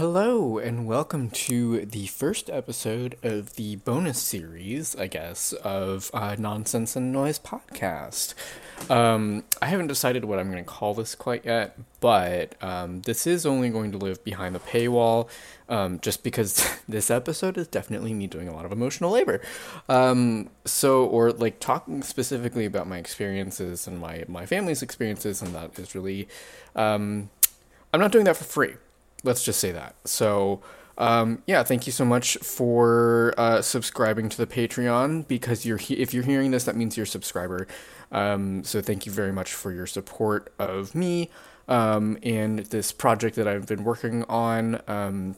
Hello, and welcome to the first episode of the bonus series, I guess, of uh, Nonsense and Noise podcast. Um, I haven't decided what I'm going to call this quite yet, but um, this is only going to live behind the paywall, um, just because this episode is definitely me doing a lot of emotional labor. Um, so, or like talking specifically about my experiences and my my family's experiences, and that is really, um, I'm not doing that for free let's just say that. So, um, yeah, thank you so much for uh, subscribing to the Patreon because you're he- if you're hearing this, that means you're a subscriber. Um, so thank you very much for your support of me um, and this project that I've been working on. Um,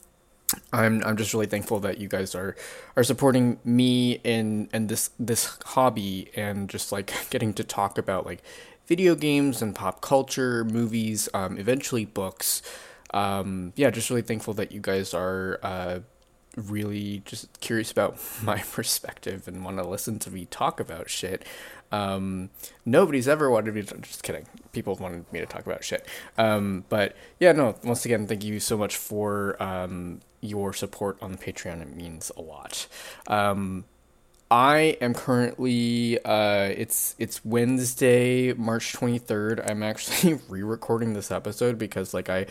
I'm I'm just really thankful that you guys are are supporting me in and this this hobby and just like getting to talk about like video games and pop culture, movies, um, eventually books um, yeah, just really thankful that you guys are uh, really just curious about my perspective and want to listen to me talk about shit. Um, nobody's ever wanted me to, just kidding. People wanted me to talk about shit. Um, but yeah, no, once again, thank you so much for, um, your support on Patreon. It means a lot. Um, I am currently uh, it's it's Wednesday, March 23rd. I'm actually re-recording this episode because like I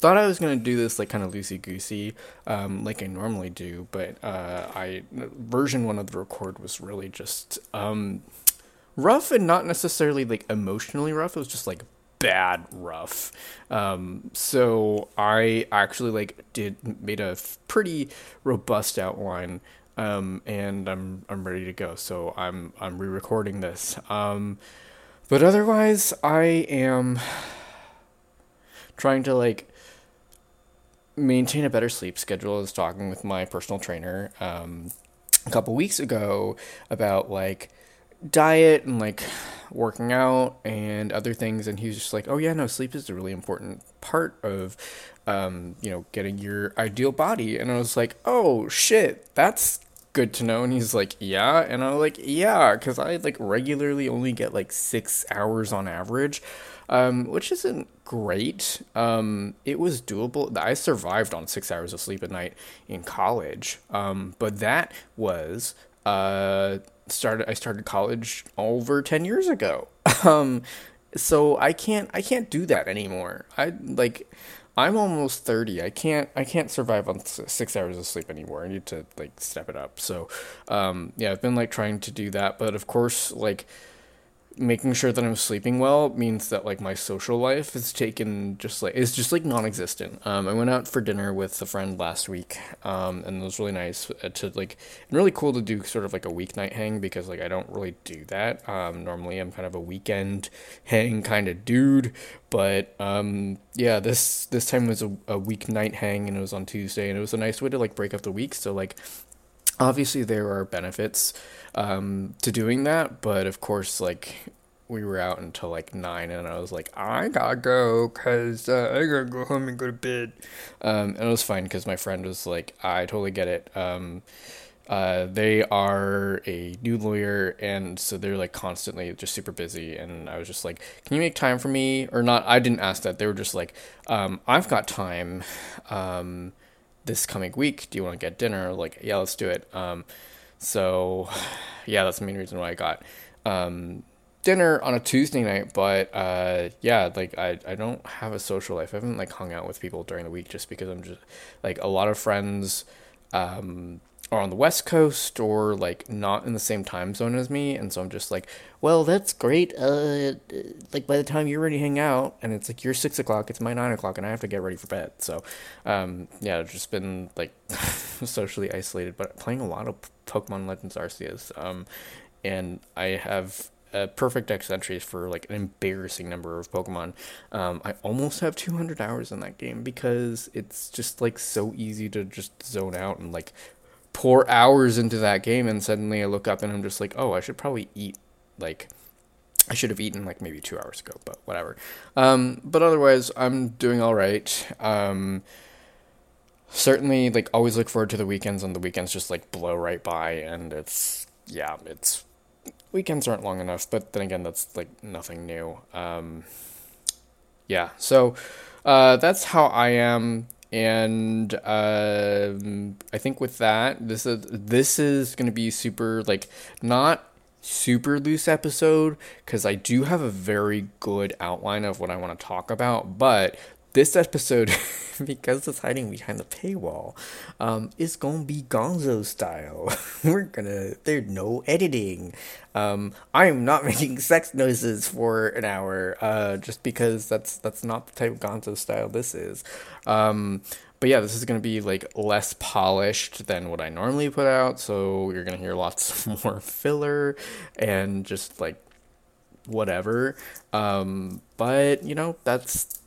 thought I was gonna do this like kind of loosey goosey, um, like I normally do, but uh, I version one of the record was really just um, rough and not necessarily like emotionally rough. It was just like bad rough. Um, so I actually like did made a pretty robust outline um, and I'm I'm ready to go. So I'm I'm re-recording this. Um, but otherwise, I am trying to like maintain a better sleep schedule. I was talking with my personal trainer um, a couple weeks ago about like diet and like working out and other things. And he was just like oh yeah no sleep is a really important part of um, you know getting your ideal body. And i was like oh shit that's good to know. And he's like yeah. And i'm like yeah because i like regularly only get like six hours on average um, which isn't great um, it was doable i survived on six hours of sleep at night in college um, but that was uh, started i started college over 10 years ago um, so i can't i can't do that anymore i like I'm almost 30. I can't I can't survive on 6 hours of sleep anymore. I need to like step it up. So um yeah, I've been like trying to do that, but of course like making sure that I'm sleeping well means that like my social life is taken just like it's just like non-existent. Um, I went out for dinner with a friend last week, um, and it was really nice uh, to like and really cool to do sort of like a weeknight hang because like I don't really do that. Um, normally I'm kind of a weekend hang kind of dude, but um, yeah, this this time was a, a weeknight hang and it was on Tuesday and it was a nice way to like break up the week. So like obviously there are benefits um, to doing that, but of course, like we were out until like nine, and I was like, I gotta go because uh, I gotta go home and go to bed. Um, and it was fine because my friend was like, I totally get it. Um, uh, they are a new lawyer, and so they're like constantly just super busy. And I was just like, "Can you make time for me?" Or not? I didn't ask that. They were just like, um, "I've got time." Um, this coming week. Do you want to get dinner? Like, yeah, let's do it. Um, so, yeah, that's the main reason why I got um, dinner on a Tuesday night. But uh, yeah, like I, I don't have a social life. I haven't like hung out with people during the week just because I'm just like a lot of friends um, are on the West Coast or like not in the same time zone as me, and so I'm just like, well, that's great. Uh, like by the time you're ready to hang out, and it's like you're six o'clock, it's my nine o'clock, and I have to get ready for bed. So, um, yeah, I've just been like socially isolated, but playing a lot of Pokemon Legends Arceus. Um, and I have a perfect Dex entries for like an embarrassing number of Pokemon. Um, I almost have 200 hours in that game because it's just like so easy to just zone out and like pour hours into that game and suddenly I look up and I'm just like, oh, I should probably eat like I should have eaten like maybe two hours ago, but whatever. Um, but otherwise, I'm doing all right. Um, certainly, like always look forward to the weekends, and the weekends just like blow right by, and it's yeah, it's weekends aren't long enough. But then again, that's like nothing new. Um, yeah, so uh, that's how I am. And um, I think with that, this is this is gonna be super like not super loose episode because I do have a very good outline of what I want to talk about, but this episode, because it's hiding behind the paywall, um, is gonna be Gonzo style. We're gonna there's no editing. Um, I am not making sex noises for an hour, uh, just because that's that's not the type of Gonzo style this is. Um, but yeah, this is gonna be like less polished than what I normally put out, so you're gonna hear lots more filler and just like whatever. Um, but you know that's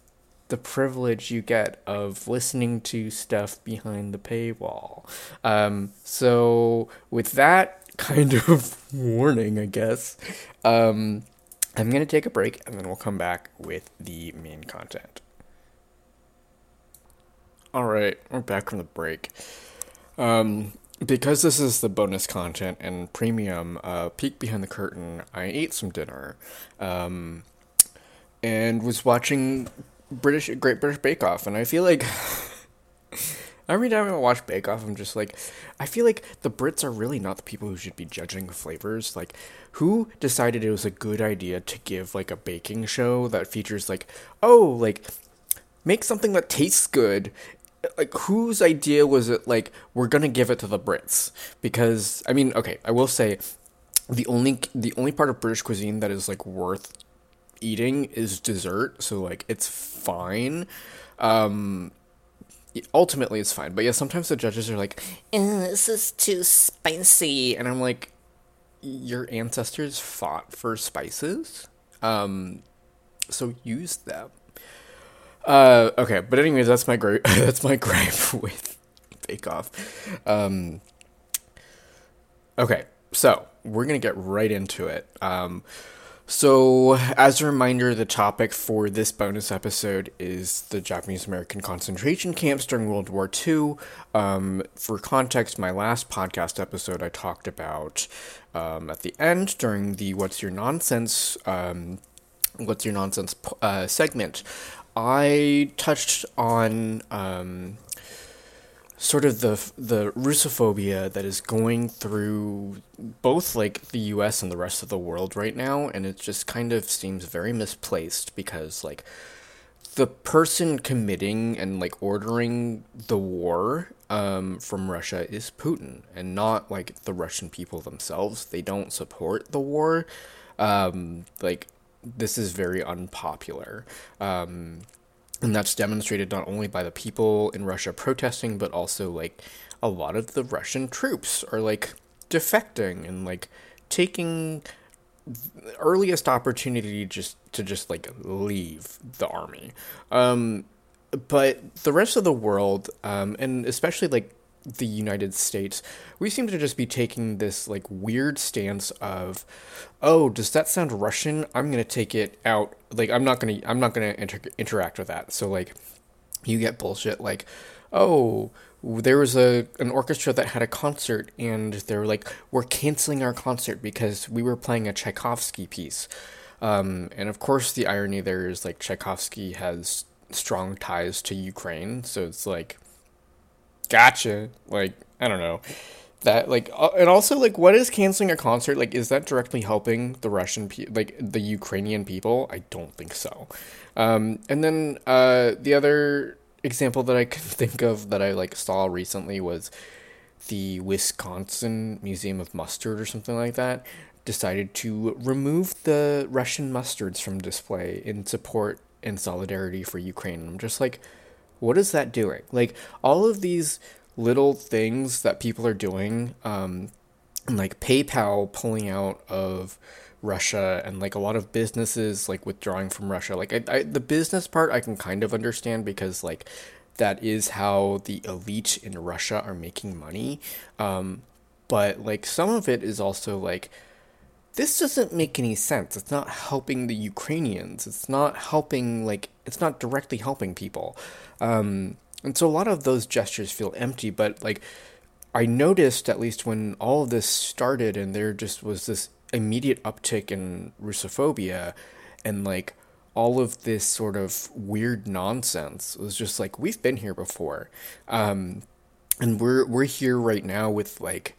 the privilege you get of listening to stuff behind the paywall. Um, so, with that kind of warning, I guess, um, I'm going to take a break and then we'll come back with the main content. All right, we're back from the break. Um, because this is the bonus content and premium uh, peek behind the curtain, I ate some dinner um, and was watching British Great British Bake Off, and I feel like every time I watch Bake Off, I'm just like, I feel like the Brits are really not the people who should be judging flavors. Like, who decided it was a good idea to give like a baking show that features like, oh, like make something that tastes good like whose idea was it like we're gonna give it to the brits because i mean okay i will say the only the only part of british cuisine that is like worth eating is dessert, so like it's fine. Um, ultimately, it's fine. But yeah, sometimes the judges are like, "This is too spicy," and I'm like, "Your ancestors fought for spices, um, so use them." Uh, okay, but anyways, that's my gripe. that's my gripe with Bake Off. Um, okay, so we're gonna get right into it. Um, so, as a reminder, the topic for this bonus episode is the Japanese American concentration camps during World War II. Um, for context, my last podcast episode I talked about um, at the end during the What's Your Nonsense um, What's Your Nonsense uh, segment. I touched on um, sort of the the Russophobia that is going through both like the U.S. and the rest of the world right now, and it just kind of seems very misplaced because like the person committing and like ordering the war um, from Russia is Putin, and not like the Russian people themselves. They don't support the war. Um, like this is very unpopular. Um, and that's demonstrated not only by the people in Russia protesting, but also like a lot of the Russian troops are like defecting and like taking earliest opportunity just to just like leave the army. Um, but the rest of the world, um, and especially like the United States, we seem to just be taking this like weird stance of, oh, does that sound Russian? I'm gonna take it out. Like I'm not gonna I'm not gonna inter- interact with that. So like, you get bullshit like, oh, there was a an orchestra that had a concert and they're like, we're canceling our concert because we were playing a Tchaikovsky piece. Um, and of course, the irony there is like Tchaikovsky has strong ties to Ukraine, so it's like gotcha. Like, I don't know. That like uh, and also like what is canceling a concert like is that directly helping the Russian pe- like the Ukrainian people? I don't think so. Um, and then uh, the other example that I can think of that I like saw recently was the Wisconsin Museum of Mustard or something like that decided to remove the Russian mustards from display in support and solidarity for Ukraine. I'm just like, what is that doing? Like all of these little things that people are doing, um, like PayPal pulling out of Russia and like a lot of businesses like withdrawing from Russia. Like I, I, the business part I can kind of understand because like that is how the elite in Russia are making money. Um, but like some of it is also like this doesn't make any sense. It's not helping the Ukrainians. It's not helping like it's not directly helping people. Um, and so a lot of those gestures feel empty, but like I noticed at least when all of this started and there just was this immediate uptick in Russophobia and like all of this sort of weird nonsense was just like we've been here before, um, and we're we're here right now with like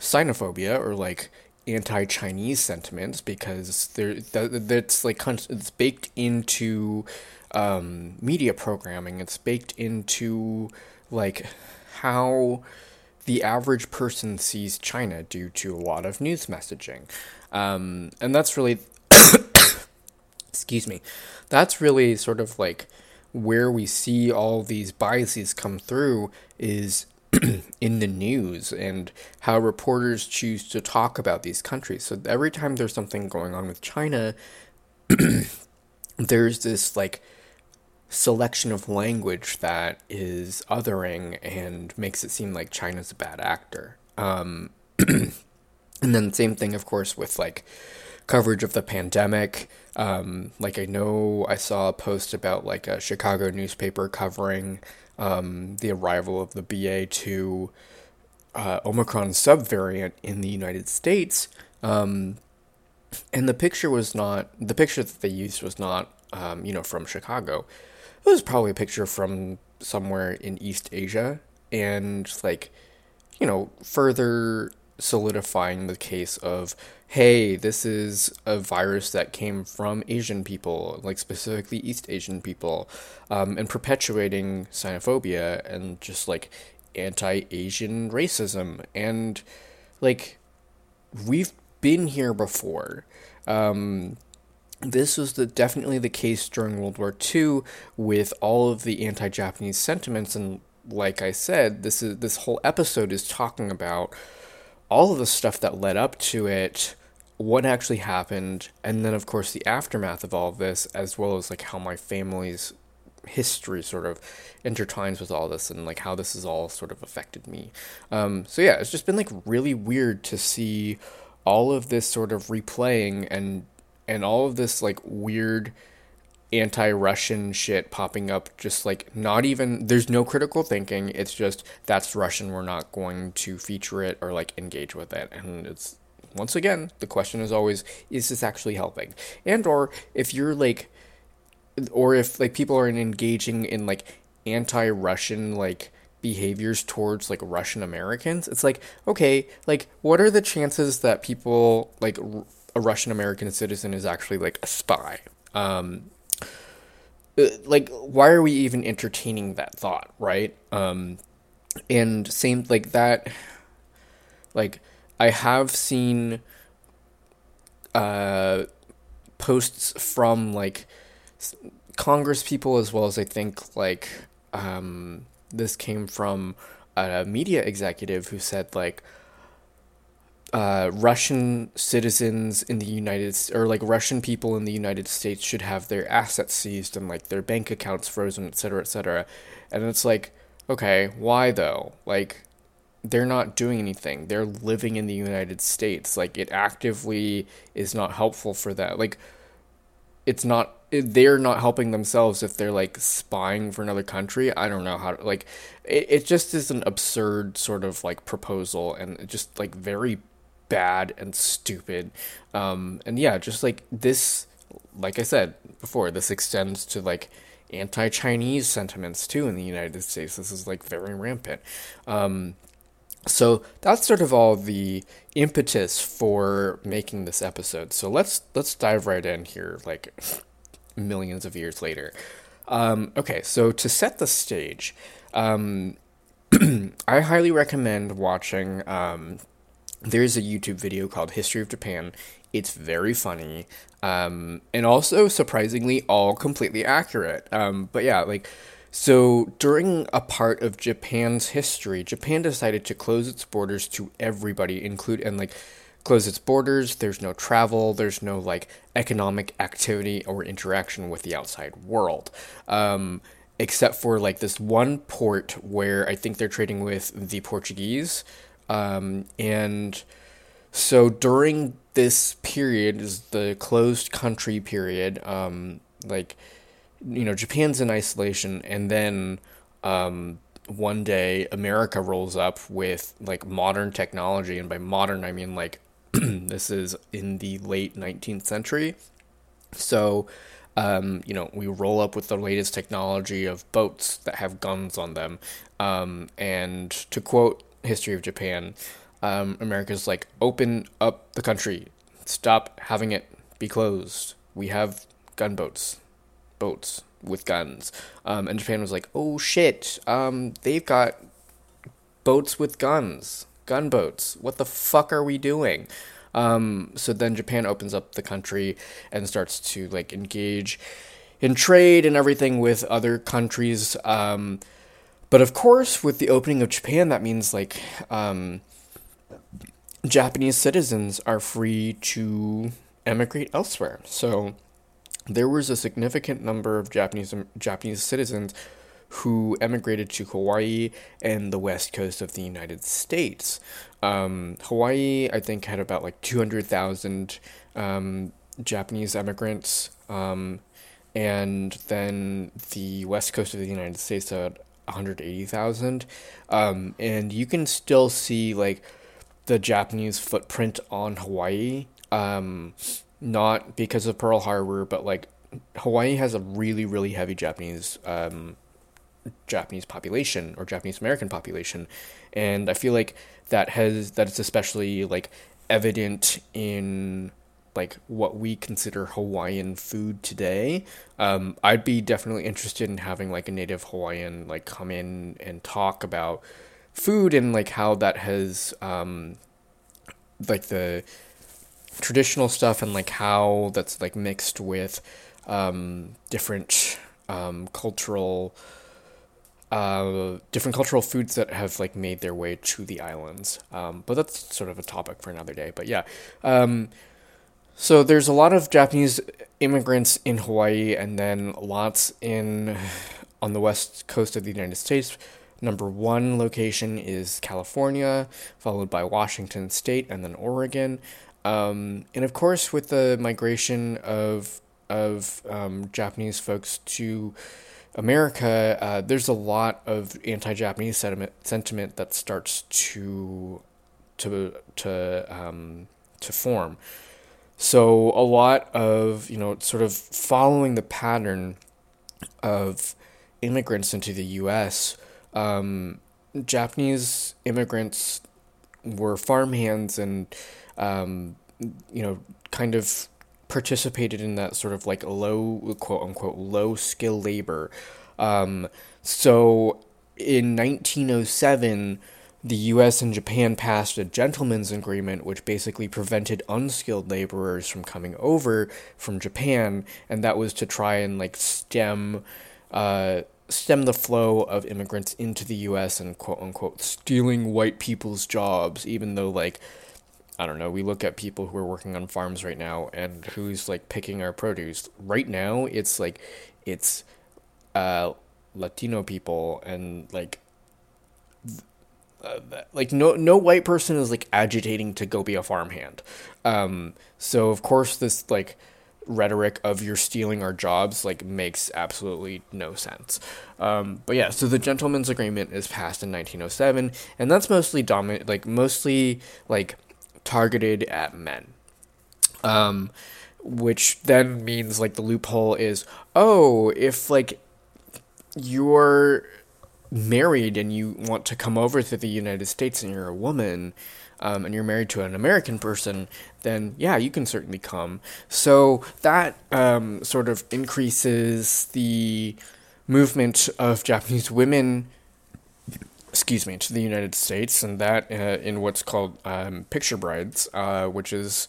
xenophobia or like anti-Chinese sentiments because there that, that's like it's baked into um, media programming. It's baked into like how the average person sees China due to a lot of news messaging, um, and that's really excuse me, that's really sort of like where we see all these biases come through is in the news and how reporters choose to talk about these countries. So every time there's something going on with China, there's this like selection of language that is othering and makes it seem like China's a bad actor. Um, and then same thing, of course, with like coverage of the pandemic. Um, like I know I saw a post about like a Chicago newspaper covering um, the arrival of the BA2 uh, Omicron subvariant in the United States. Um, and the picture was not, the picture that they used was not, um, you know, from Chicago. It was probably a picture from somewhere in East Asia. And, like, you know, further solidifying the case of hey, this is a virus that came from Asian people, like specifically East Asian people, um, and perpetuating xenophobia and just like anti Asian racism. And like, we've been here before. Um, this was the, definitely the case during World War II with all of the anti Japanese sentiments. And like I said, this is this whole episode is talking about all of the stuff that led up to it what actually happened, and then of course the aftermath of all of this, as well as like how my family's history sort of intertwines with all this and like how this has all sort of affected me. Um, so yeah, it's just been like really weird to see all of this sort of replaying and and all of this like weird anti-Russian shit popping up just like not even there's no critical thinking it's just that's Russian we're not going to feature it or like engage with it and it's once again, the question is always, is this actually helping? And or if you're like, or if like people are engaging in like anti-Russian like behaviors towards like Russian Americans, it's like, okay, like what are the chances that people like a Russian American citizen is actually like a spy? Um, like why are we even entertaining that thought, right? Um, and same like that, like I have seen uh, posts from like Congress people as well as I think like um, this came from a media executive who said like uh, Russian citizens in the United States or like Russian people in the United States should have their assets seized and like their bank accounts frozen, et cetera, et cetera. And it's like, okay, why though? Like, they're not doing anything. They're living in the United States. Like it actively is not helpful for that. Like it's not they're not helping themselves if they're like spying for another country. I don't know how to like it, it just is an absurd sort of like proposal and just like very bad and stupid. Um and yeah, just like this like I said before, this extends to like anti-Chinese sentiments too in the United States. This is like very rampant. Um so that's sort of all the impetus for making this episode. So let's let's dive right in here, like millions of years later. Um, okay, so to set the stage, um, I highly recommend watching. Um, there's a YouTube video called History of Japan. It's very funny, um, and also surprisingly all completely accurate. Um, but yeah, like so, during a part of Japan's history, Japan decided to close its borders to everybody, include and like close its borders. There's no travel. There's no like economic activity or interaction with the outside world, um, except for like this one port where I think they're trading with the Portuguese, um, and so during this period is the closed country period, um, like you know, Japan's in isolation, and then um, one day America rolls up with like modern technology, and by modern I mean like this is in the late 19th century. So Um, you know, we roll up with the latest technology of boats that have guns on them. Um, and to quote History of Japan, um, America's like, open up the country, stop having it be closed. We have gunboats, boats with guns. Um, and Japan was like, oh shit, um, they've got boats with guns, gunboats. What the fuck are we doing? Um, so then Japan opens up the country and starts to like engage in trade and everything with other countries. Um, but of course, with the opening of Japan, that means like um, Japanese citizens are free to emigrate elsewhere. So there was a significant number of Japanese Japanese citizens who emigrated to Hawaii and the west coast of the United States. Um, Hawaii, I think, had about like 200,000 um, Japanese immigrants. Um, and then the west coast of the United States had 180,000. Um, and you can still see like the Japanese footprint on Hawaii. Um, not because of Pearl Harbor, but like Hawaii has a really, really heavy Japanese um, Japanese population or Japanese American population, and I feel like that has that is especially like evident in like what we consider Hawaiian food today. Um, I'd be definitely interested in having like a native Hawaiian like come in and talk about food and like how that has um, like the traditional stuff and like how that's like mixed with um, different um, cultural uh, different cultural foods that have like made their way to the islands. Um, but that's sort of a topic for another day. But yeah, um, so there's a lot of Japanese immigrants in Hawaii, and then lots in on the west coast of the United States. Number one location is California, followed by Washington State, and then Oregon. Um, and of course, with the migration of of um, Japanese folks to America, uh, there's a lot of anti-Japanese sentiment sentiment that starts to to to um, to form. So a lot of you know sort of following the pattern of immigrants into the U.S. Um, Japanese immigrants were farmhands and um, you know kind of participated in that sort of like low quote unquote low skill labor. Um, so in 1907, the U.S. and Japan passed a gentleman's agreement, which basically prevented unskilled laborers from coming over from Japan, and that was to try and like stem, uh, stem the flow of immigrants into the U.S. and quote unquote stealing white people's jobs, even though like I don't know, we look at people who are working on farms right now and who's like picking our produce. Right now, it's like, it's uh, Latino people and like, like no no white person is like agitating to go be a farmhand. Um, so of course this like rhetoric of you're stealing our jobs like makes absolutely no sense. Um, but yeah, so the gentleman's agreement is passed in 1907, and that's mostly dominant, like mostly like targeted at men. Um, which then means like the loophole is oh if like you're married and you want to come over to the United States and you're a woman um, and you're married to an American person, then yeah, you can certainly come. So that um, sort of increases the movement of Japanese women excuse me, to the United States, and that uh, in what's called um, picture brides, uh, which is,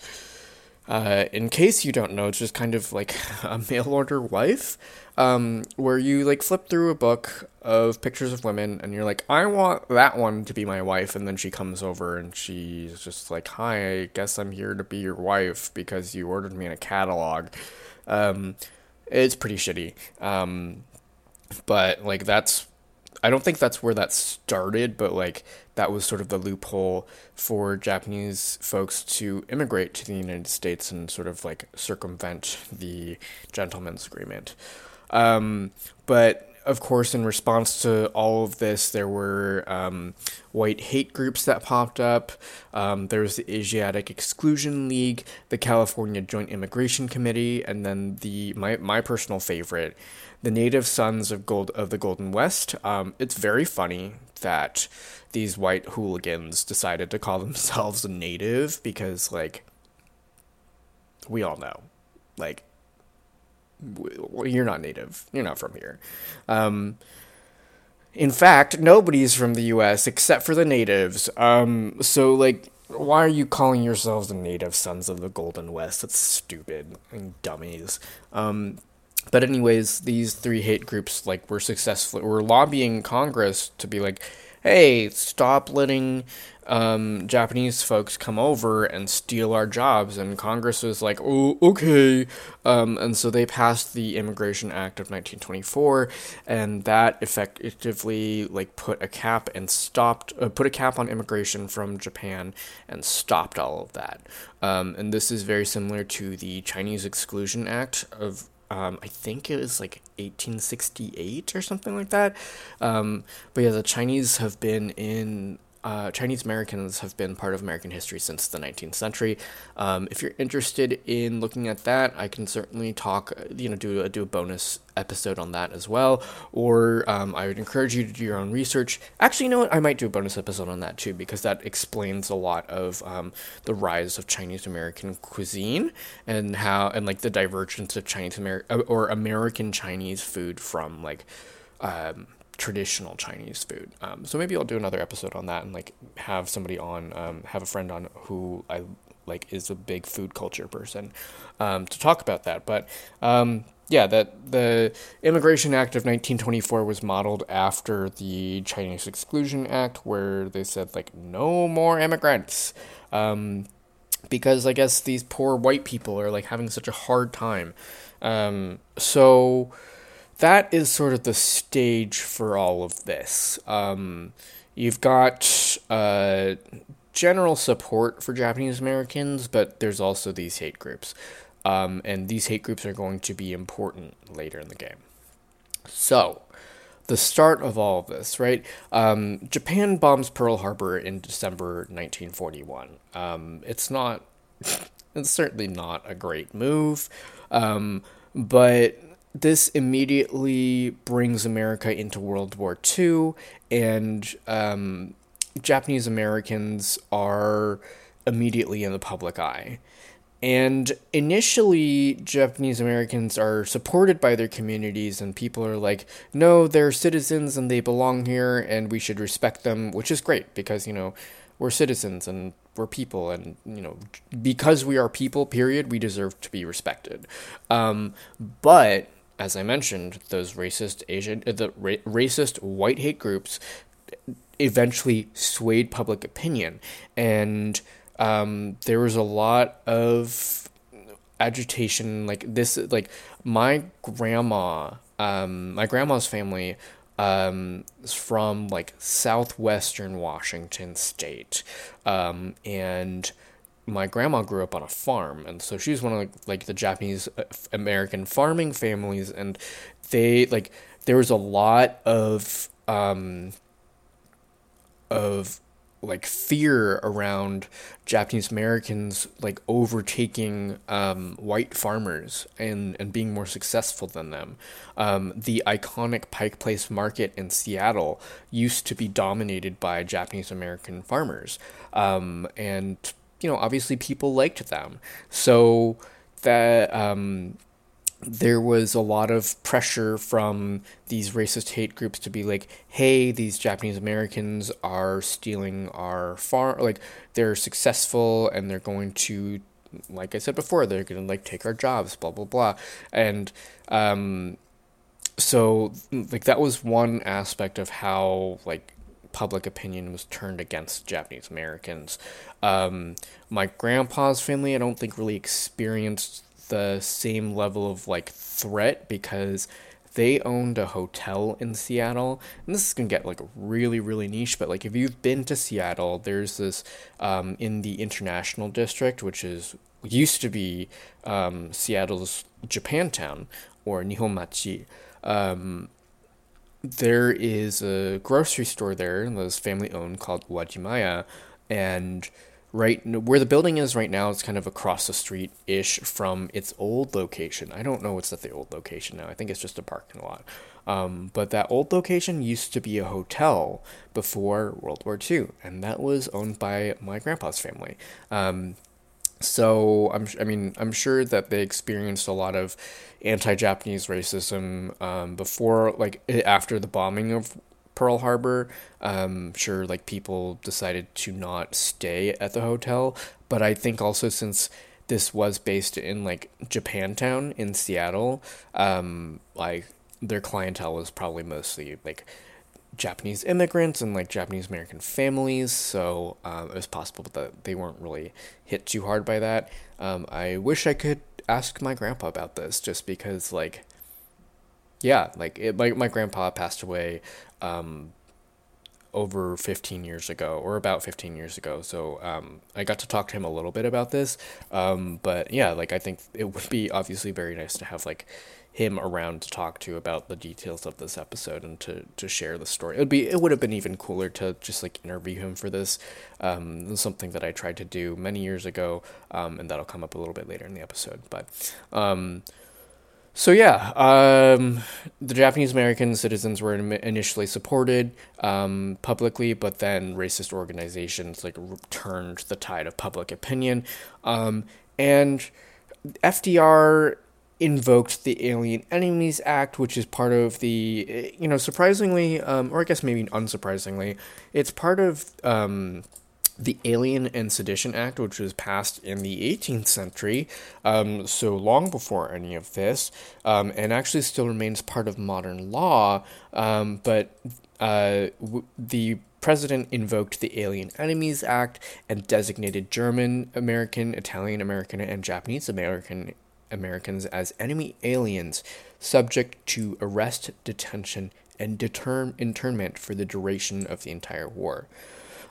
uh, in case you don't know, it's just kind of like a mail order wife, um, where you like flip through a book of pictures of women, and you're like, I want that one to be my wife, and then she comes over and she's just like, Hi, I guess I'm here to be your wife because you ordered me in a catalog. Um, it's pretty shitty. Um, but like that's I don't think that's where that started, but like that was sort of the loophole for Japanese folks to immigrate to the United States and sort of like circumvent the gentleman's agreement. Um, but of course, in response to all of this, there were um, white hate groups that popped up. Um, there was the Asiatic Exclusion League, the California Joint Immigration Committee, and then the my my personal favorite, the Native Sons of Gold of the Golden West. Um, it's very funny that these white hooligans decided to call themselves native because, like, we all know, like well, you're not native. You're not from here. Um, in fact, nobody's from the U.S. except for the natives. Um, so, like, why are you calling yourselves the native sons of the Golden West? That's stupid and dummies. Um, but anyways, these three hate groups like were successful. Were lobbying Congress to be like, hey, stop letting um, Japanese folks come over and steal our jobs. And Congress was like, oh, okay. Um, and so they passed the Immigration Act of 1924, and that effectively like put a cap and stopped, uh, put a cap on immigration from Japan and stopped all of that. Um, and this is very similar to the Chinese Exclusion Act of um, I think it was like 1868 or something like that. Um, but yeah, the Chinese have been in uh, Chinese Americans have been part of American history since the 19th century. Um, if you're interested in looking at that, I can certainly talk, you know, do a, do a bonus episode on that as well. Or um, I would encourage you to do your own research. Actually, you know what? I might do a bonus episode on that too because that explains a lot of um, the rise of Chinese American cuisine and how and like the divergence of Chinese American or American Chinese food from like. Um, traditional Chinese food. Um, so maybe I'll do another episode on that and like have somebody on, um, have a friend on who I like is a big food culture person um, to talk about that. But um, yeah, that the Immigration Act of 1924 was modeled after the Chinese Exclusion Act, where they said like no more immigrants. Um, because I guess these poor white people are like having such a hard time. Um, so that is sort of the stage for all of this. Um, you've got uh, general support for Japanese Americans, but there's also these hate groups. Um, and these hate groups are going to be important later in the game. So, the start of all of this, right? Um, Japan bombs Pearl Harbor in December 1941. Um, it's not, it's certainly not a great move, um, but this immediately brings America into World War II, and um, Japanese Americans are immediately in the public eye. And initially, Japanese Americans are supported by their communities, and people are like, no, they're citizens and they belong here, and we should respect them, which is great because, you know, we're citizens and we're people, and, you know, because we are people, period, we deserve to be respected. Um, but as I mentioned, those racist Asian, uh, the ra- racist white hate groups eventually swayed public opinion, and um, there was a lot of agitation. Like this, like my grandma, um, my grandma's family um, is from like southwestern Washington State, um, and my grandma grew up on a farm, and so she's one of like, like the Japanese uh, American farming families, and they like there was a lot of um, of like fear around Japanese Americans like overtaking um, white farmers and, and being more successful than them. Um, the iconic Pike Place Market in Seattle used to be dominated by Japanese American farmers. Um, and you know, obviously people liked them. So that um, there was a lot of pressure from these racist hate groups to be like, hey, these Japanese Americans are stealing our farm, like they're successful and they're going to, like I said before, they're going to like take our jobs, blah blah blah, and um, so like that was one aspect of how like public opinion was turned against Japanese Americans. Um, my grandpa's family, I don't think really experienced the same level of like threat because they owned a hotel in Seattle. And this is gonna get like really, really niche, but like if you've been to Seattle, there's this um, in the International District, which is used to be um, Seattle's Japantown or Nihonmachi. Um, there is a grocery store there that's family owned called Uwajimaya, and right where the building is right now, it's kind of across the street ish from its old location. I don't know what's at the old location now. I think it's just a parking lot. Um, but that old location used to be a hotel before World War II, and that was owned by my grandpa's family. Um, so I'm, I mean, I'm sure that they experienced a lot of anti-Japanese racism um, before, like after the bombing of Pearl Harbor. Um, sure, like people decided to not stay at the hotel, but I think also since this was based in like Japantown in Seattle, um, like their clientele was probably mostly like Japanese immigrants and like Japanese American families, so um, it was possible that they weren't really hit too hard by that. Um, I wish I could ask my grandpa about this, just because like, yeah, like it, my my grandpa passed away um, over 15 years ago, or about 15 years ago. So um, I got to talk to him a little bit about this. Um, but yeah, like I think it would be obviously very nice to have like him around to talk to about the details of this episode and to, to share the story. It would be it would have been even cooler to just like interview him for this. Um, something that I tried to do many years ago, um, and that'll come up a little bit later in the episode. But um, so yeah, um, the Japanese American citizens were initially supported um, publicly, but then racist organizations like turned the tide of public opinion, um, and FDR invoked the Alien Enemies Act, which is part of the, you know, surprisingly, um, or I guess maybe unsurprisingly, it's part of um, the Alien and Sedition Act, which was passed in the 18th century, um, so long before any of this, um, and actually still remains part of modern law, um, but uh, w- the president invoked the Alien Enemies Act and designated German American, Italian American, and Japanese American Americans as enemy aliens subject to arrest, detention, and deter- internment for the duration of the entire war.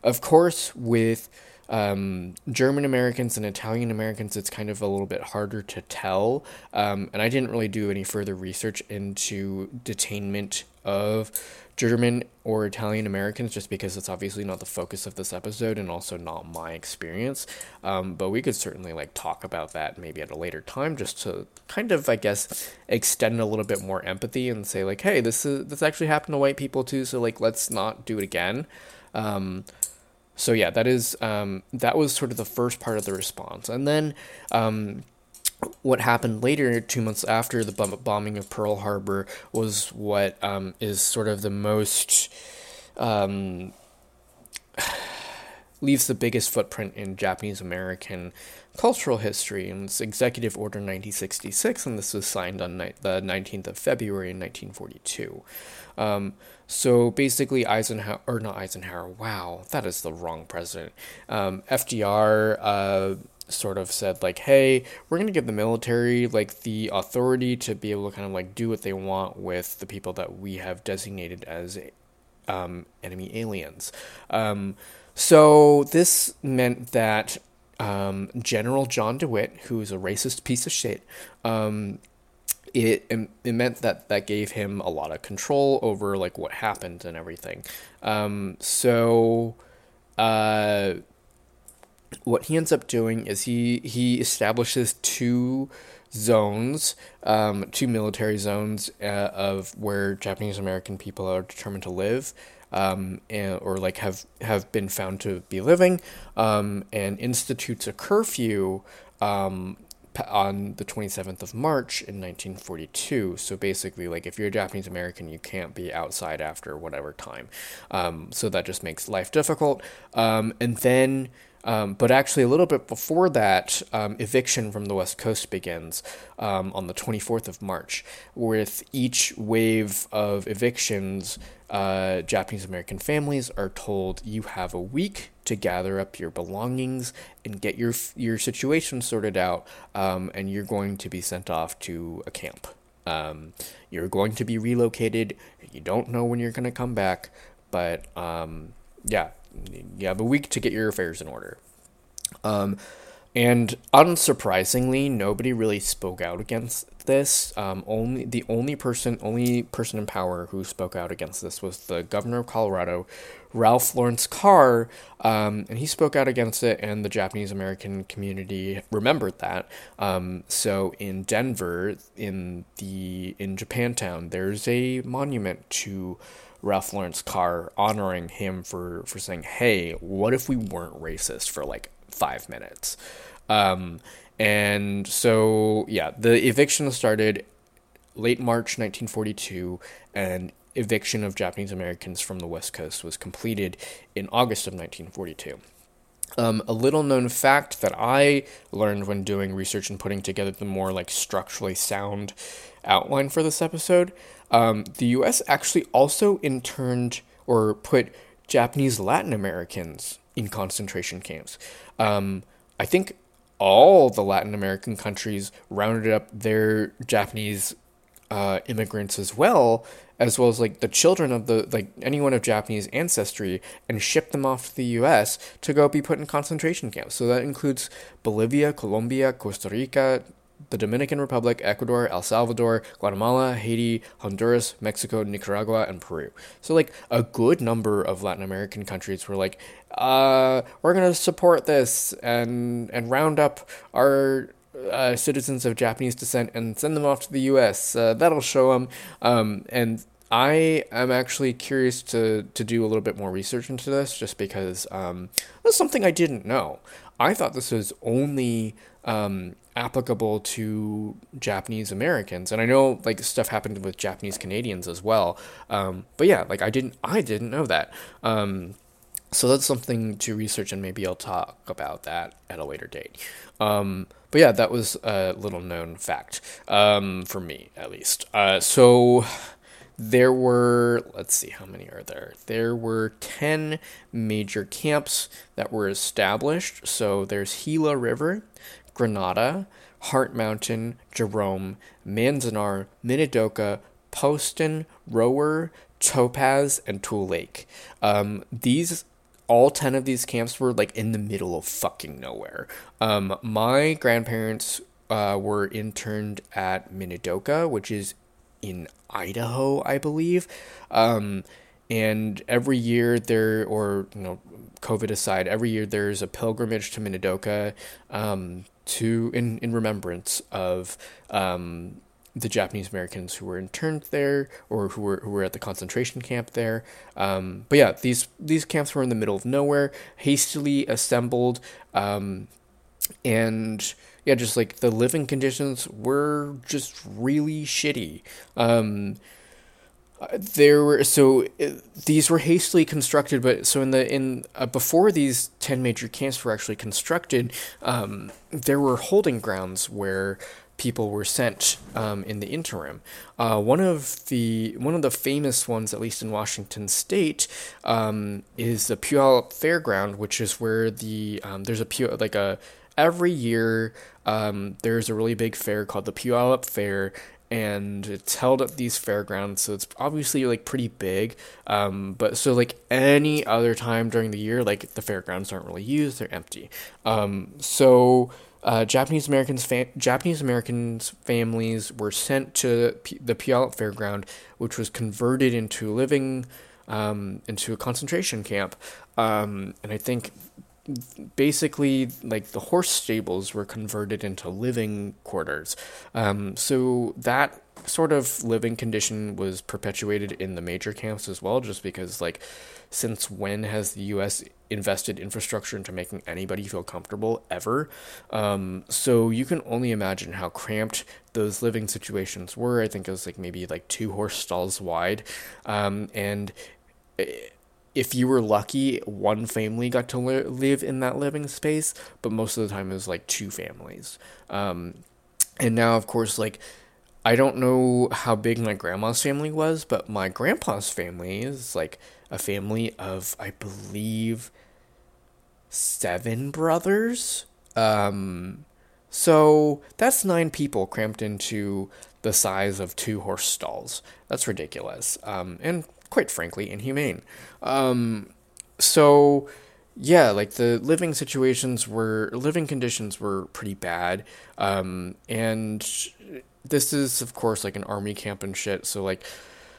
Of course, with um, German Americans and Italian Americans, it's kind of a little bit harder to tell. Um, and I didn't really do any further research into detainment of German or Italian Americans just because it's obviously not the focus of this episode and also not my experience. Um, but we could certainly like talk about that maybe at a later time just to kind of, I guess, extend a little bit more empathy and say like, hey, this is this actually happened to white people too, so like let's not do it again. Um, so yeah, that is um, that was sort of the first part of the response, and then um, what happened later, two months after the bombing of Pearl Harbor, was what um, is sort of the most um, leaves the biggest footprint in Japanese American cultural history. And it's Executive Order 9066, and this was signed on ni- the 19th of February in 1942. Um, so basically, Eisenhower, or not Eisenhower, wow, that is the wrong president. Um, FDR. Uh, sort of said like hey we're going to give the military like the authority to be able to kind of like do what they want with the people that we have designated as um, enemy aliens. Um, so this meant that um, general john dewitt who is a racist piece of shit um, it, it meant that that gave him a lot of control over like what happened and everything. Um, so uh, what he ends up doing is he he establishes two zones, um, two military zones uh, of where Japanese American people are determined to live, um, and, or like have have been found to be living, um, and institutes a curfew. Um, on the 27th of March in 1942. So basically, like if you're a Japanese American, you can't be outside after whatever time. Um, so that just makes life difficult. Um, and then um, but actually, a little bit before that, um, eviction from the West Coast begins um, on the 24th of March. With each wave of evictions, uh, Japanese American families are told you have a week to gather up your belongings and get your your situation sorted out, um, and you're going to be sent off to a camp. Um, you're going to be relocated. You don't know when you're going to come back, but um, yeah, you have a week to get your affairs in order. Um, and unsurprisingly, nobody really spoke out against this. Um, only the only person, only person in power who spoke out against this was the governor of Colorado, Ralph Lawrence Carr, um, and he spoke out against it, and the Japanese American community remembered that. Um, so in Denver, in the in Japantown, there's a monument to Ralph Lawrence Carr honoring him for for saying, "Hey, what if we weren't racist for like five minutes?" Um, and so, yeah, the eviction started late March 1942, and eviction of Japanese Americans from the West Coast was completed in August of 1942. Um, a little known fact that I learned when doing research and putting together the more like structurally sound outline for this episode, um, the U.S. actually also interned or put Japanese Latin Americans in concentration camps. Um, I think all the Latin American countries rounded up their Japanese uh, immigrants as well, as well as like the children of the like anyone of Japanese ancestry, and shipped them off to the U.S. to go be put in concentration camps. So that includes Bolivia, Colombia, Costa Rica, the Dominican Republic, Ecuador, El Salvador, Guatemala, Haiti, Honduras, Mexico, Nicaragua, and Peru. So, like, a good number of Latin American countries were like, uh, we're going to support this and, and round up our uh, citizens of Japanese descent and send them off to the U.S. Uh, that'll show them. Um, and I am actually curious to, to do a little bit more research into this just because um, that's something I didn't know. I thought this was only um, applicable to Japanese Americans, and I know like stuff happened with Japanese Canadians as well. Um, but yeah, like I didn't I didn't know that. Um, so that's something to research, and maybe I'll talk about that at a later date. Um, but yeah, that was a little known fact um, for me, at least. Uh, so there were, let's see, how many are there? There were 10 major camps that were established. So there's Gila River, Granada, Heart Mountain, Jerome, Manzanar, Minidoka, Poston, Rohwer, Topaz, and Tule Lake. Um, these all 10 of these camps were like in the middle of fucking nowhere. Um, my grandparents uh, were interned at Minidoka, which is in Idaho, I believe. Um, and every year there, or you know, COVID aside, every year there's a pilgrimage to Minidoka um, to in in remembrance of um, the Japanese Americans who were interned there or who were who were at the concentration camp there. Um, but yeah, these these camps were in the middle of nowhere, hastily assembled, um, and yeah, just like the living conditions were just really shitty. Um, there were so uh, these were hastily constructed, but so in the in uh, before these ten major camps were actually constructed, um, there were holding grounds where people were sent um, in the interim. Uh, one of the one of the famous ones, at least in Washington State, um, is the Puyallup Fairground, which is where the um, there's a like a every year um, there's a really big fair called the Puyallup Fair, and it's held at these fairgrounds, so it's obviously like pretty big. Um, but so like any other time during the year, like the fairgrounds aren't really used; they're empty. Um, so uh, Japanese Americans, Japanese Americans families were sent to P- the Puyallup Fairground, which was converted into living um, into a concentration camp. Um, and I think basically like the horse stables were converted into living quarters. Um, so that sort of living condition was perpetuated in the major camps as well, just because like since when has the U.S. invested infrastructure into making anybody feel comfortable ever? Um, so you can only imagine how cramped those living situations were. I think it was like maybe like two horse stalls wide, um, and. It, if you were lucky, one family got to li- live in that living space, but most of the time it was like two families. Um, and now, of course, like, I don't know how big my grandma's family was, but my grandpa's family is like a family of, I believe, seven brothers. Um, so that's nine people cramped into the size of two horse stalls. That's ridiculous. Um, and quite frankly, inhumane. Um, so, yeah, like the living situations were living conditions were pretty bad, um, and this is of course like an army camp and shit. So like,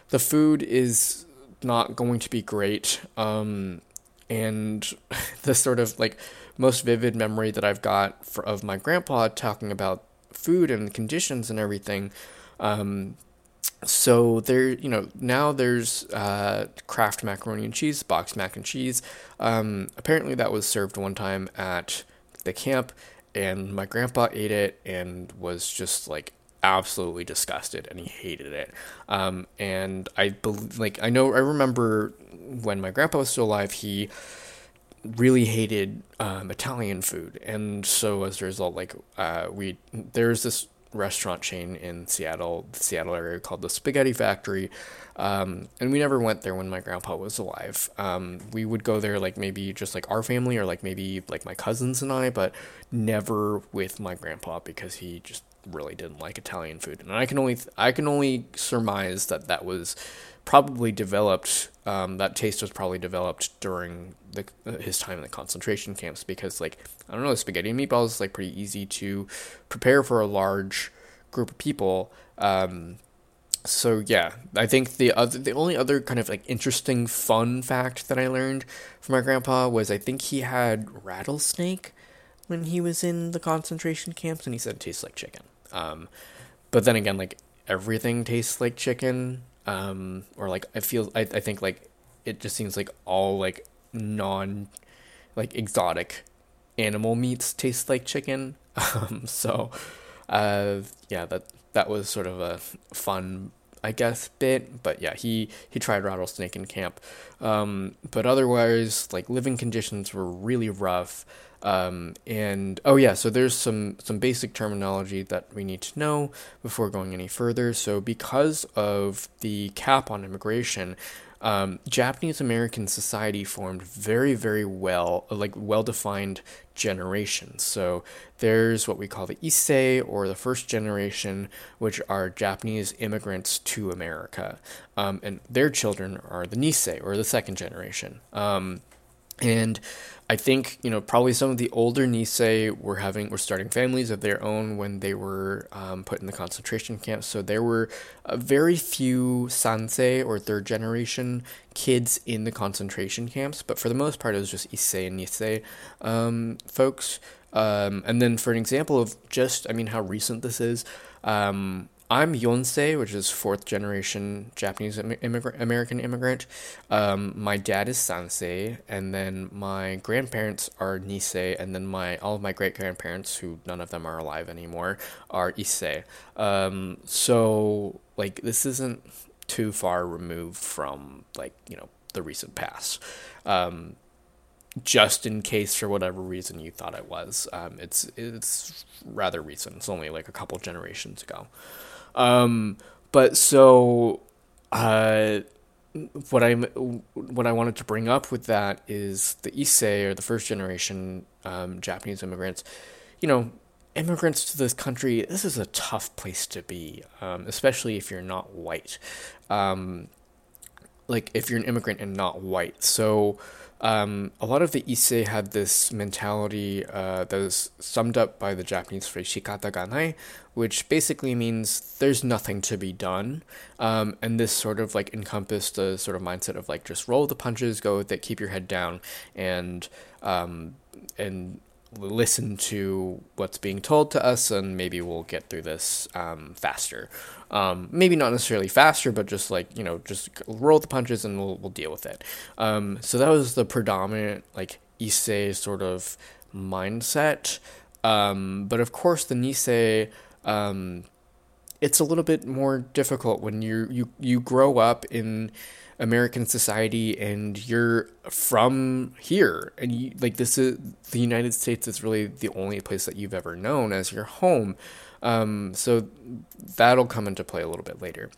the food is not going to be great, um, and the sort of like most vivid memory that I've got for, of my grandpa talking about food and conditions and everything. Um, so there, you know, now there's uh, Kraft macaroni and cheese, boxed mac and cheese. Um, apparently, that was served one time at the camp, and my grandpa ate it and was just like absolutely disgusted, and he hated it. Um, and I believe, like, I know, I remember when my grandpa was still alive, he really hated um, Italian food, and so as a result, like, uh, we there's this restaurant chain in Seattle, the Seattle area called the Spaghetti Factory. Um, and we never went there when my grandpa was alive. Um, we would go there like maybe just like our family or like maybe like my cousins and I, but never with my grandpa because he just really didn't like Italian food. And I can only I can only surmise that that was probably developed. Um, that taste was probably developed during the, his time in the concentration camps because, like, I don't know, spaghetti and meatballs is like pretty easy to prepare for a large group of people. Um, so yeah, I think the other, the only other kind of like interesting fun fact that I learned from my grandpa was I think he had rattlesnake when he was in the concentration camps, and he said it tastes like chicken. Um, but then again, like everything tastes like chicken um, or like I feel I, I think like it just seems like all like non like exotic animal meats taste like chicken. Um, so uh, yeah, that that was sort of a fun I guess bit, but yeah, he he tried rattlesnake in camp. Um, but otherwise, like living conditions were really rough. Um, and oh yeah, so there's some some basic terminology that we need to know before going any further. So because of the cap on immigration, um, Japanese American society formed very, very well, like well defined generations. So there's what we call the Issei, or the first generation, which are Japanese immigrants to America. Um, and their children are the Nisei, or the second generation. Um, and I think you know probably some of the older Nisei were having were starting families of their own when they were um, put in the concentration camps. So there were very few Sansei or third generation kids in the concentration camps, but for the most part it was just Issei and Nisei um, folks. Um, and then for an example of just I mean how recent this is. Um, I'm Yonsei, which is fourth generation Japanese immigrant, American immigrant. Um, my dad is Sansei, and then my grandparents are Nisei, and then my all of my great grandparents, who none of them are alive anymore, are Issei. Um, so like this isn't too far removed from like you know the recent past. Um, just in case for whatever reason you thought it was, um, it's it's rather recent. It's only like a couple generations ago. Um, but so, uh, what I what I wanted to bring up with that is the Issei or the first generation um, Japanese immigrants. You know, immigrants to this country. This is a tough place to be, um, especially if you're not white. Um, like if you're an immigrant and not white. So um, a lot of the Issei had this mentality uh, that is summed up by the Japanese phrase shikata ga nai, which basically means there's nothing to be done. Um, and this sort of like encompassed a sort of mindset of like just roll the punches, go with it, keep your head down, and um, and listen to what's being told to us, and maybe we'll get through this um, faster. Um, maybe not necessarily faster, but just like you know, just roll the punches and we'll we'll deal with it. Um, so that was the predominant like Issei sort of mindset. Um, but of course, the Nisei, um, it's a little bit more difficult when you you you grow up in American society and you're from here and you like this is the United States is really the only place that you've ever known as your home. Um, so that'll come into play a little bit later.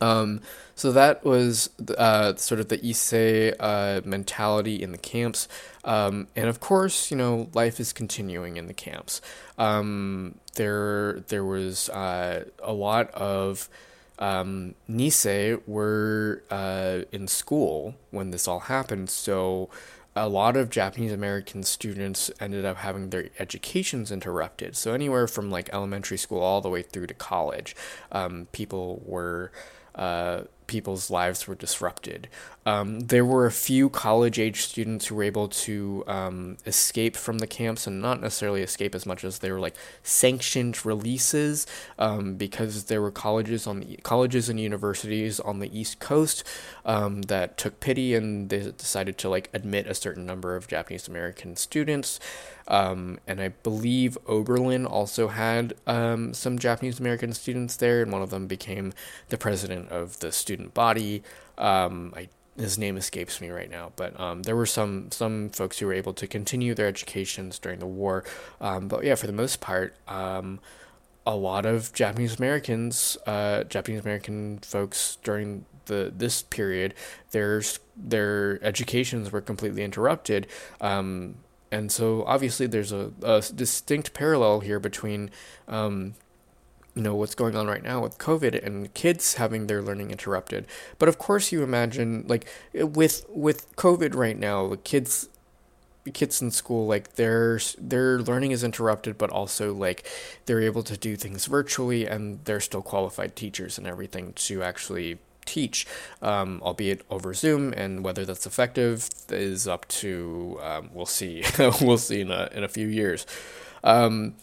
Um, so that was uh, sort of the Issei uh, mentality in the camps. Um, and of course, you know, life is continuing in the camps. Um, there, there was uh, a lot of um, Nisei were uh, in school when this all happened, so a lot of Japanese American students ended up having their educations interrupted. So, anywhere from like elementary school all the way through to college, um, people were. Uh, people's lives were disrupted. Um, there were a few college age students who were able to um, escape from the camps and not necessarily escape as much as they were like sanctioned releases um, because there were colleges on the colleges and universities on the East Coast um, that took pity and they decided to like admit a certain number of Japanese American students. Um, and I believe Oberlin also had um, some Japanese American students there, and one of them became the president of the student body. Um, I, his name escapes me right now, but um, there were some some folks who were able to continue their educations during the war. Um, but yeah, for the most part, um, a lot of Japanese Americans, uh, Japanese American folks during the this period, their their educations were completely interrupted. Um, and so obviously there's a, a distinct parallel here between um, know what's going on right now with covid and kids having their learning interrupted but of course you imagine like with with covid right now the kids kids in school like their their learning is interrupted but also like they're able to do things virtually and they're still qualified teachers and everything to actually teach, um, albeit over Zoom, and whether that's effective is up to um, we'll see. we'll see in a in a few years. Um,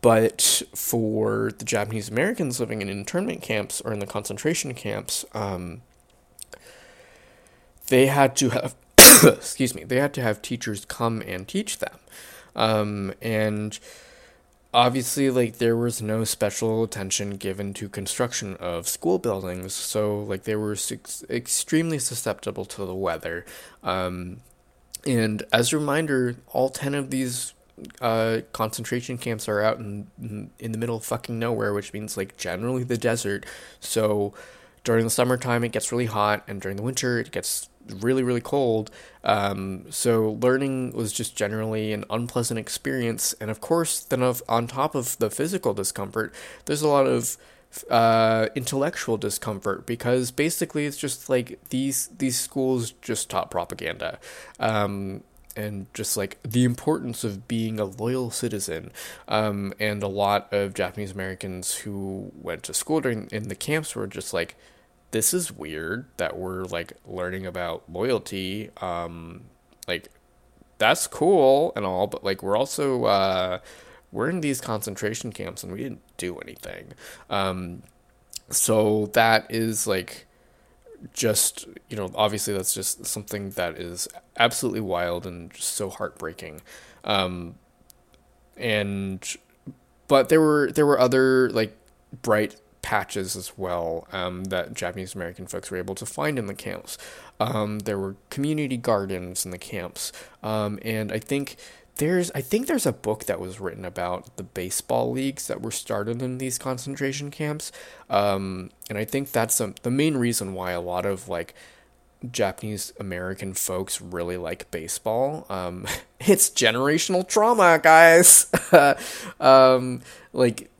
but for the Japanese Americans living in internment camps or in the concentration camps, um, they had to have excuse me, they had to have teachers come and teach them, um, and obviously like there was no special attention given to construction of school buildings. So like they were su- extremely susceptible to the weather. Um, and as a reminder all 10 of these uh, concentration camps are out in in the middle of fucking nowhere which means like generally the desert. So during the summertime it gets really hot and during the winter it gets really really cold. Um, so learning was just generally an unpleasant experience. And of course then of, on top of the physical discomfort there's a lot of uh, intellectual discomfort because basically it's just like these these schools just taught propaganda. Um, and just like the importance of being a loyal citizen. Um, and a lot of Japanese Americans who went to school during in the camps were just like, this is weird that we're like learning about loyalty. Um, like that's cool and all, but like we're also uh, we're in these concentration camps and we didn't do anything. Um, so that is like just you know obviously that's just something that is absolutely wild and just so heartbreaking. Um, and but there were there were other like bright patches as well um, that Japanese American folks were able to find in the camps. Um, there were community gardens in the camps, um, and I think there's I think there's a book that was written about the baseball leagues that were started in these concentration camps, um, and I think that's a, the main reason why a lot of like Japanese American folks really like baseball. Um, it's generational trauma, guys. um, like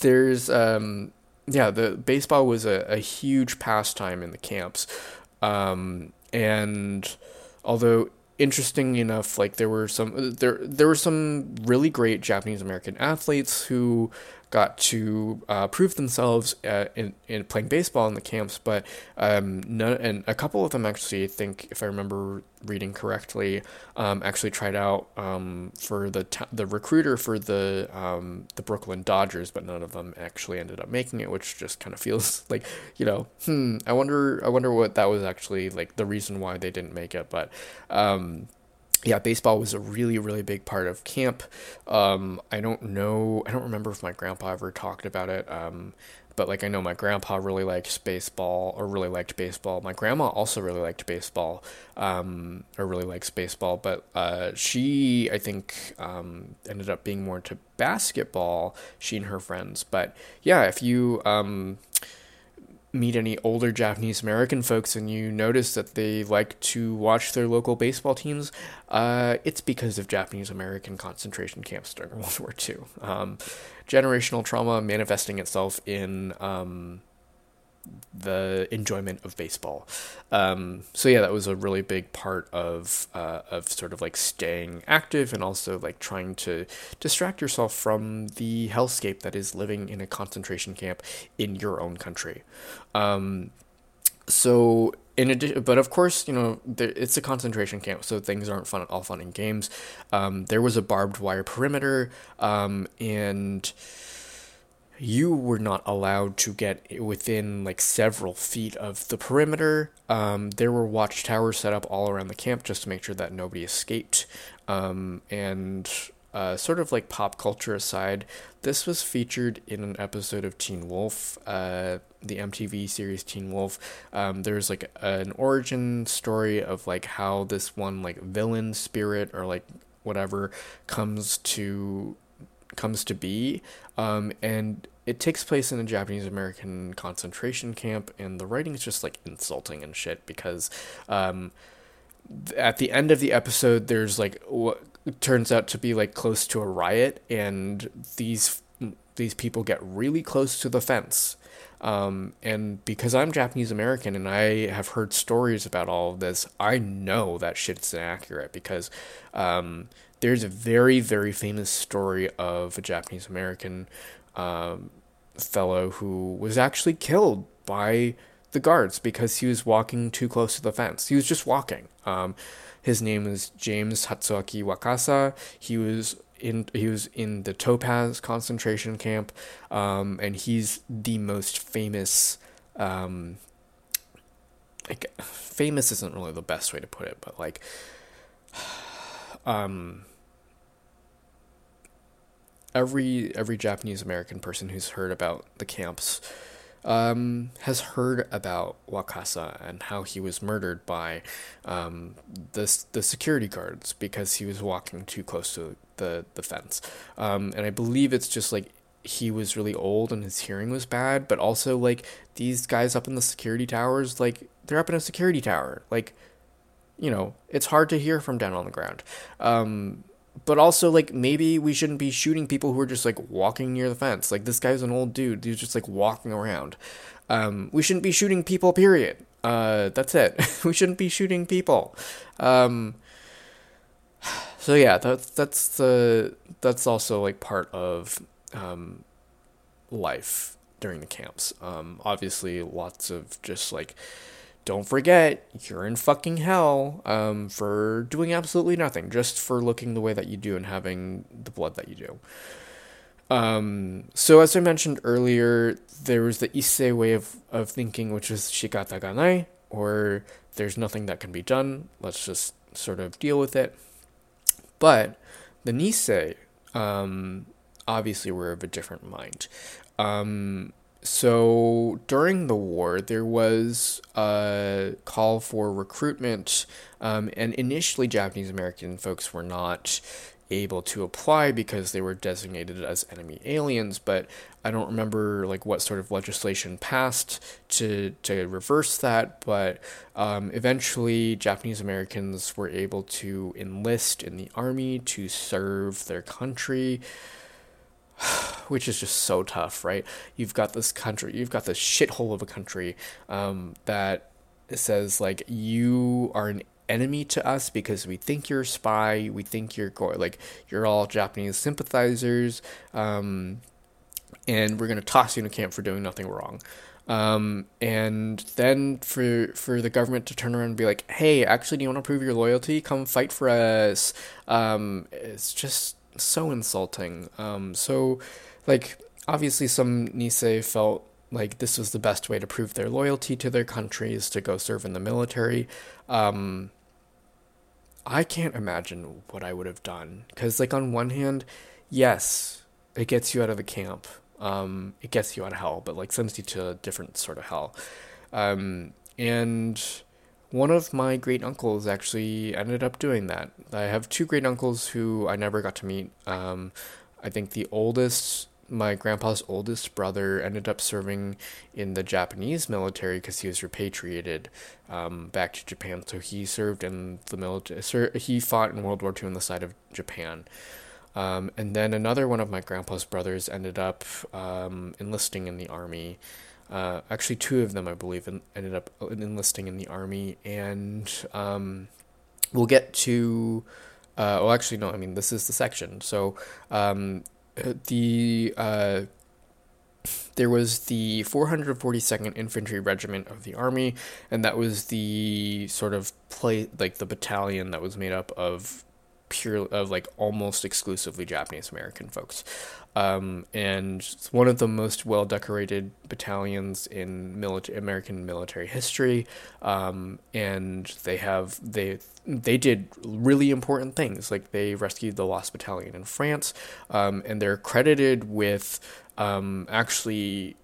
there's um, yeah, the baseball was a, a huge pastime in the camps. Um, and although interesting enough, like there were some there there were some really great Japanese American athletes who got to uh, prove themselves uh, in, in playing baseball in the camps, but um, none, and a couple of them actually, I think, if I remember reading correctly, um, actually tried out um, for the t- the recruiter for the um, the Brooklyn Dodgers, but none of them actually ended up making it, which just kind of feels like you know, hmm, I wonder, I wonder what that was actually like the reason why they didn't make it, but um, yeah, baseball was a really, really big part of camp. Um, I don't know, I don't remember if my grandpa ever talked about it. Um, but like I know my grandpa really liked baseball or really liked baseball. My grandma also really liked baseball, um, or really likes baseball. But uh, she, I think, um, ended up being more into basketball. She and her friends. But yeah, if you um, meet any older Japanese American folks and you notice that they like to watch their local baseball teams, uh, it's because of Japanese American concentration camps during World War II. Um, generational trauma manifesting itself in um, the enjoyment of baseball. Um, so yeah, that was a really big part of uh, of sort of like staying active and also like trying to distract yourself from the hellscape that is living in a concentration camp in your own country. Um, so in addition, but of course, you know, there, it's a concentration camp, so things aren't fun all fun and games. Um, there was a barbed wire perimeter, um, and you were not allowed to get within like several feet of the perimeter. Um, there were watchtowers set up all around the camp just to make sure that nobody escaped. Um, and uh, sort of like pop culture aside, this was featured in an episode of Teen Wolf, uh, the MTV series Teen Wolf. Um, there's like an origin story of like how this one like villain spirit or like whatever comes to comes to be. Um, and it takes place in a Japanese American concentration camp, and the writing is just like insulting and shit because um, at the end of the episode, there's like what turns out to be like close to a riot, and these these people get really close to the fence. Um, and because I'm Japanese American and I have heard stories about all of this, I know that shit's inaccurate because um, there's a very, very famous story of a Japanese American um, fellow who was actually killed by the guards because he was walking too close to the fence. He was just walking. Um, his name is James Hatsuaki Wakasa. He was in he was in the Topaz concentration camp, um, and he's the most famous. Um, like famous isn't really the best way to put it, but like, um, every every Japanese American person who's heard about the camps um, has heard about Wakasa and how he was murdered by um, the the security guards because he was walking too close to the the fence. Um, and I believe it's just like he was really old and his hearing was bad, but also like these guys up in the security towers, like they're up in a security tower, like you know, it's hard to hear from down on the ground. Um, but also like maybe we shouldn't be shooting people who are just like walking near the fence. Like this guy's an old dude who's just like walking around. Um, we shouldn't be shooting people. Period. Uh, that's it. we shouldn't be shooting people. Um, so yeah, that's that's the that's also like part of um, life during the camps. Um, obviously, lots of just like don't forget you're in fucking hell um, for doing absolutely nothing, just for looking the way that you do and having the blood that you do. Um, so as I mentioned earlier, there was the Issei way of, of thinking, which is shikata ga nai, or there's nothing that can be done. Let's just sort of deal with it. But the Nisei, um, obviously, were of a different mind. Um, so during the war, there was a call for recruitment, um, and initially Japanese American folks were not able to apply because they were designated as enemy aliens. But I don't remember like what sort of legislation passed to to reverse that. But um, eventually, Japanese Americans were able to enlist in the army to serve their country. which is just so tough, right? You've got this country, you've got this shithole of a country um, that says like you are an enemy to us because we think you're a spy, we think you're go- like you're all Japanese sympathizers, um, and we're gonna toss you in a camp for doing nothing wrong. Um, and then for for the government to turn around and be like, "Hey, actually, do you want to prove your loyalty? Come fight for us." Um, it's just so insulting. Um, so, like, obviously, some Nisei felt like this was the best way to prove their loyalty to their countries to go serve in the military. Um, I can't imagine what I would have done because, like, on one hand, yes, it gets you out of the camp. Um, it gets you out of hell, but like sends you to a different sort of hell. Um, and one of my great uncles actually ended up doing that. I have two great uncles who I never got to meet. Um, I think the oldest, my grandpa's oldest brother, ended up serving in the Japanese military because he was repatriated um, back to Japan. So he served in the military. He fought in World War II on the side of Japan. Um, and then another one of my grandpa's brothers ended up um, enlisting in the army Uh, actually, two of them, I believe, ended up enlisting in the army, and um, we'll get to. Uh, well, actually, no. I mean, this is the section. So, um, the uh, there was the 442nd Infantry Regiment of the Army, and that was the sort of play like the battalion that was made up of pure of like almost exclusively Japanese American folks. Um, and it's one of the most well decorated battalions in military American military history. Um, and they have they they did really important things, like they rescued the lost battalion in France, um, and they're credited with um, actually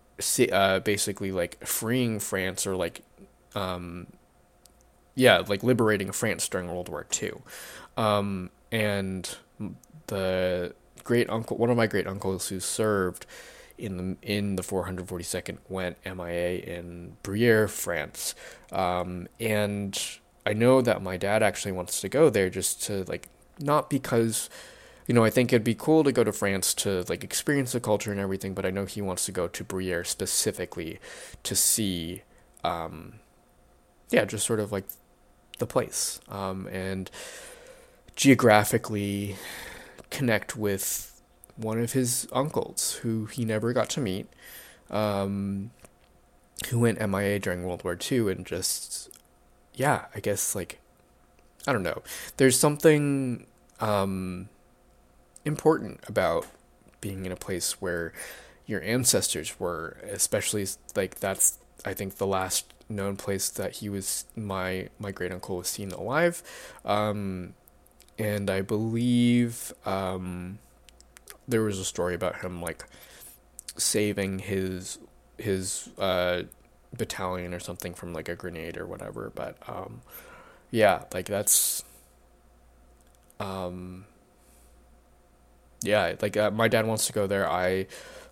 uh, basically like freeing France or like um, yeah like liberating France during World War II. Um, and the great uncle, one of my great uncles who served in the in the 442nd went MIA in Bruyères, France, um, and I know that my dad actually wants to go there just to like not because you know I think it'd be cool to go to France to like experience the culture and everything, but I know he wants to go to Bruyères specifically to see, um, yeah, just sort of like the place, um, and geographically connect with one of his uncles who he never got to meet, um, who went MIA during World War II, and just, yeah, I guess, like, I don't know. There's something um, important about being in a place where your ancestors were, especially, like, that's, I think, the last known place that he was, my, my great uncle was seen alive. Um, and I believe um, there was a story about him like saving his his uh, battalion or something from like a grenade or whatever. But um, yeah, like that's um, yeah, like uh, my dad wants to go there. I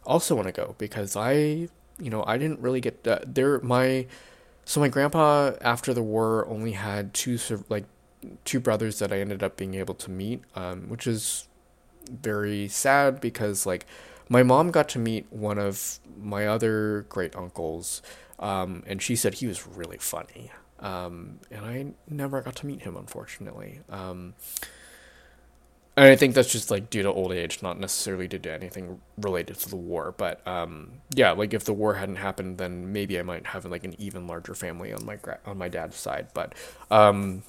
also want to go because I you know I didn't really get uh, there. My so my grandpa after the war only had two like two brothers that I ended up being able to meet, um, which is very sad because like my mom got to meet one of my other great uncles, um, and she said he was really funny. Um, and I never got to meet him, unfortunately. Um, and I think that's just like due to old age, not necessarily due to anything related to the war. But um, yeah, like if the war hadn't happened, then maybe I might have like an even larger family on my gra- on my dad's side. But um,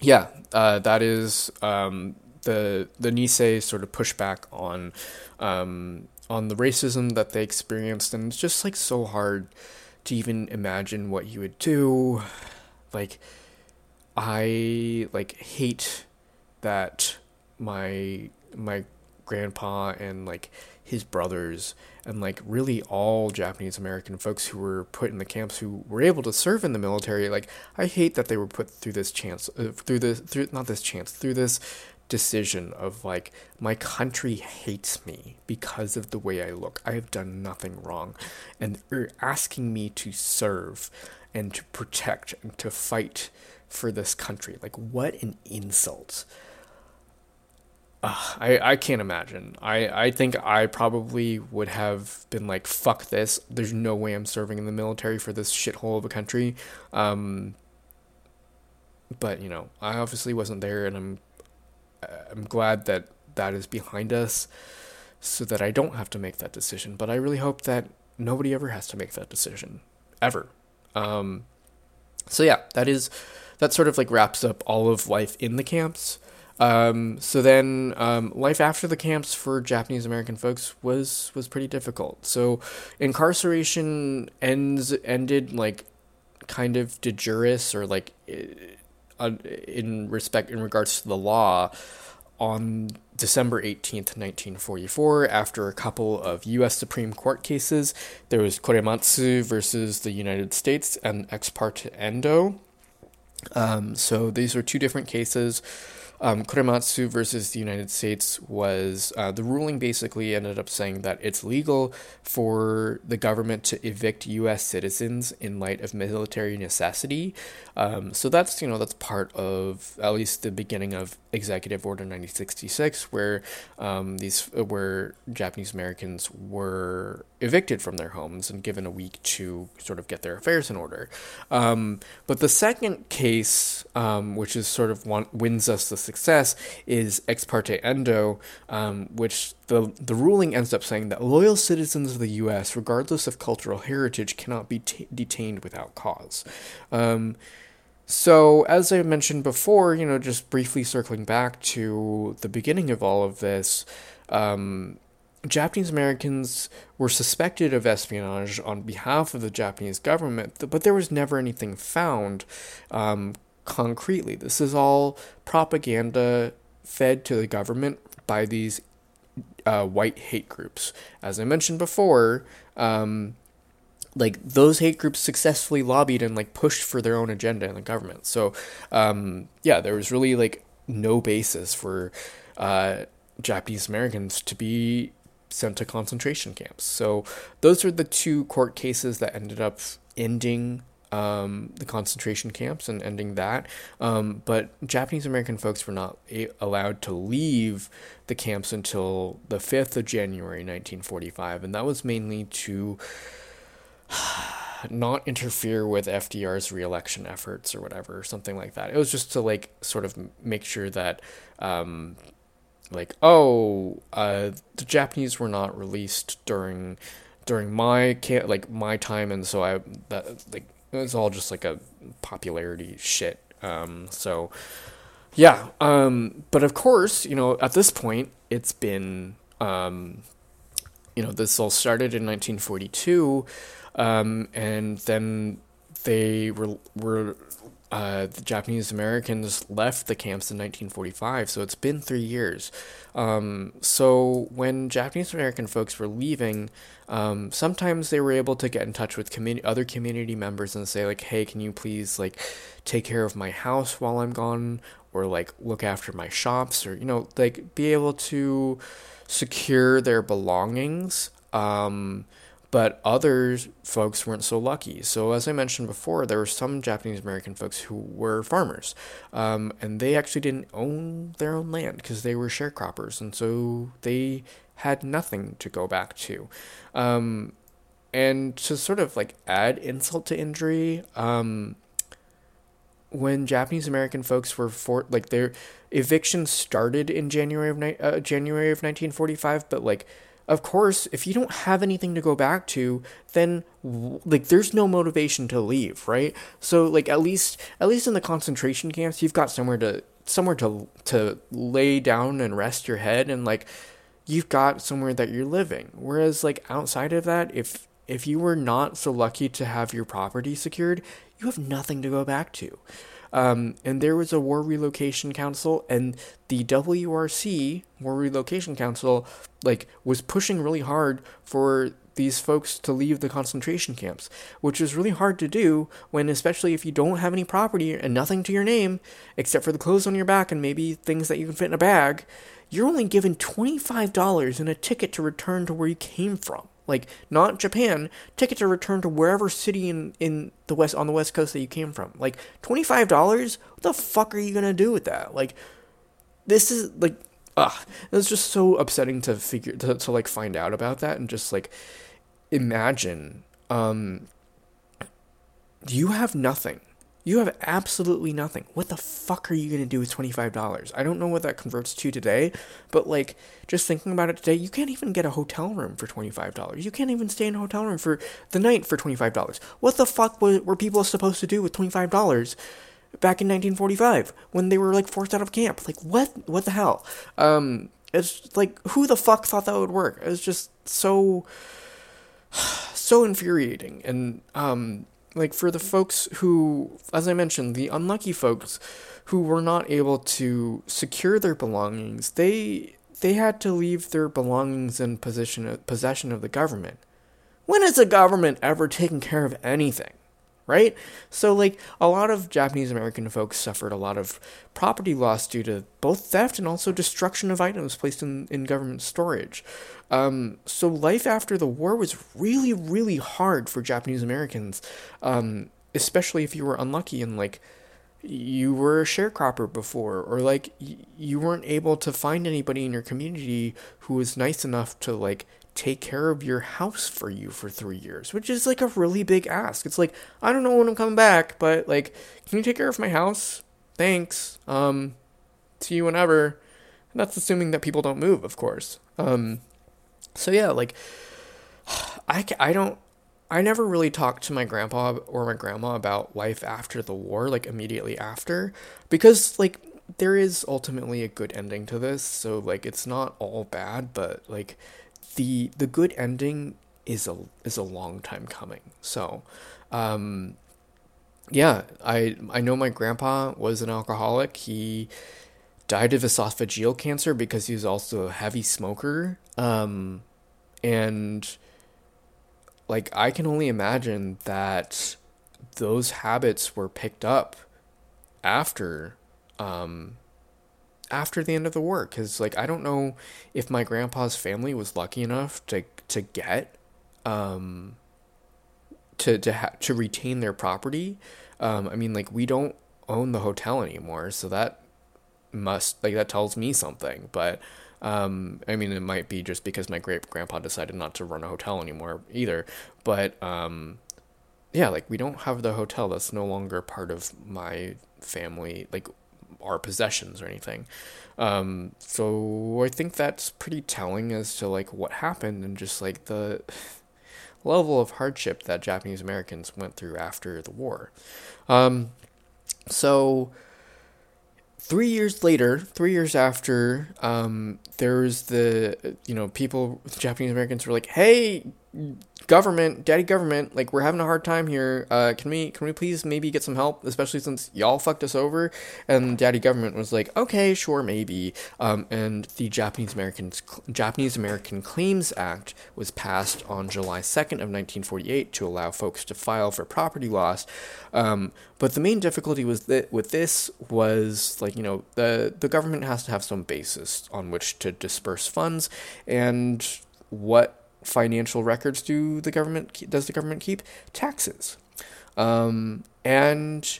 yeah, uh, that is um, the the Nisei sort of pushback on um, on the racism that they experienced, and it's just like so hard to even imagine what you would do. Like, I like hate that my my grandpa and like his brothers and like really all Japanese American folks who were put in the camps who were able to serve in the military. Like I hate that they were put through this chance, uh, through this, through not this chance, through this decision of like my country hates me because of the way I look. I have done nothing wrong, and they're asking me to serve and to protect and to fight for this country. Like what an insult uh, I, I can't imagine. I, I think I probably would have been like, fuck this. There's no way I'm serving in the military for this shithole of a country. Um, but, you know, I obviously wasn't there, and I'm, I'm glad that that is behind us so that I don't have to make that decision. But I really hope that nobody ever has to make that decision. Ever. Um, so, yeah, that is, that sort of like wraps up all of life in the camps. Um, so then, um, life after the camps for Japanese American folks was was pretty difficult. So, incarceration ends ended like kind of de juris or like in respect in regards to the law on December 18th, 1944, after a couple of U.S. Supreme Court cases. There was Korematsu versus the United States and Ex parte Endo. Um, so these were two different cases um, Korematsu versus the United States was uh, the ruling basically ended up saying that it's legal for the government to evict U.S. citizens in light of military necessity. Um, so that's you know that's part of at least the beginning of Executive Order 9066, where um, these where Japanese Americans were evicted from their homes and given a week to sort of get their affairs in order. Um, but the second case, um, which is sort of one, wins us the success, is ex parte endo, um, which the the ruling ends up saying that loyal citizens of the U.S., regardless of cultural heritage, cannot be t- detained without cause. Um, so, as I mentioned before, you know, just briefly circling back to the beginning of all of this, um, Japanese Americans were suspected of espionage on behalf of the Japanese government, but there was never anything found um, concretely. This is all propaganda fed to the government by these uh, white hate groups. As I mentioned before, um, like those hate groups successfully lobbied and like pushed for their own agenda in the government. So um, yeah, there was really like no basis for uh, Japanese Americans to be sent to concentration camps. So those are the two court cases that ended up ending um, the concentration camps and ending that. Um, but Japanese American folks were not a- allowed to leave the camps until the 5th of January 1945, and that was mainly to not interfere with FDR's reelection efforts or whatever, or something like that. It was just to like sort of make sure that, um, like, oh, uh, the Japanese were not released during during my like my time, and so I that like it was all just like a popularity shit. Um, so yeah, um, but of course, you know, at this point, it's been um, you know, this all started in 1942. Um, and then they were were uh, the Japanese Americans left the camps in 1945, so it's been three years. Um, so when Japanese American folks were leaving, um, sometimes they were able to get in touch with other community members and say like, "Hey, can you please like take care of my house while I'm gone, or like look after my shops, or you know, like be able to secure their belongings." Um, but other folks weren't so lucky. So, as I mentioned before, there were some Japanese American folks who were farmers, um, and they actually didn't own their own land because they were sharecroppers, and so they had nothing to go back to. Um, and to sort of like add insult to injury, um, when Japanese American folks were for like their eviction started in January of ni- uh, January of 1945, but like of course, if you don't have anything to go back to, then like there's no motivation to leave, right? So like at least at least in the concentration camps, you've got somewhere to somewhere to to lay down and rest your head and like you've got somewhere that you're living. Whereas like outside of that, if if you were not so lucky to have your property secured, you have nothing to go back to. Um, and there was a War Relocation Council, and the WRC, War Relocation Council, like was pushing really hard for these folks to leave the concentration camps, which is really hard to do when, especially if you don't have any property and nothing to your name except for the clothes on your back and maybe things that you can fit in a bag, you're only given $25 and a ticket to return to where you came from like not Japan, ticket to return to wherever city in, in the west on the west coast that you came from. Like twenty five dollars? What the fuck are you gonna do with that? Like this is like ugh. It's just so upsetting to figure to, to like find out about that and just like imagine um you have nothing you have absolutely nothing. What the fuck are you going to do with $25? I don't know what that converts to today, but like just thinking about it today, you can't even get a hotel room for $25. You can't even stay in a hotel room for the night for $25. What the fuck were people supposed to do with $25 back in 1945 when they were like forced out of camp? Like what what the hell? Um it's like who the fuck thought that would work? It was just so so infuriating and um like for the folks who, as I mentioned, the unlucky folks who were not able to secure their belongings, they they had to leave their belongings in possession possession of the government. When has the government ever taken care of anything? Right? So, like, a lot of Japanese American folks suffered a lot of property loss due to both theft and also destruction of items placed in, in government storage. Um, so, life after the war was really, really hard for Japanese Americans, um, especially if you were unlucky and, like, you were a sharecropper before, or like you weren't able to find anybody in your community who was nice enough to like take care of your house for you for three years, which is like a really big ask. It's like, I don't know when I'm coming back, but like, can you take care of my house? Thanks. Um, see you whenever. And that's assuming that people don't move, of course. Um, so yeah, like, I, I don't, I never really talked to my grandpa or my grandma about life after the war, like immediately after, because like there is ultimately a good ending to this. So like it's not all bad, but like the the good ending is a is a long time coming. So, um, yeah, I I know my grandpa was an alcoholic. He died of esophageal cancer because he was also a heavy smoker. Um, and like I can only imagine that those habits were picked up after um after the end of the war cuz like I don't know if my grandpa's family was lucky enough to to get um to to ha- to retain their property um I mean like we don't own the hotel anymore so that must like that tells me something but um, I mean, it might be just because my great grandpa decided not to run a hotel anymore either. But um, yeah, like we don't have the hotel. That's no longer part of my family, like our possessions or anything. Um, so I think that's pretty telling as to like what happened and just like the level of hardship that Japanese Americans went through after the war. Um, so three years later, three years after, um, there's the you know people Japanese Americans were like, hey, government, daddy government, like we're having a hard time here. Uh, can we can we please maybe get some help, especially since y'all fucked us over? And daddy government was like, okay, sure, maybe. Um, and the Japanese Americans Japanese American Claims Act was passed on July second of 1948 to allow folks to file for property loss. Um, but the main difficulty was that with this was like you know the the government has to have some basis on which to disperse funds and what financial records do the government does the government keep? Taxes. Um, and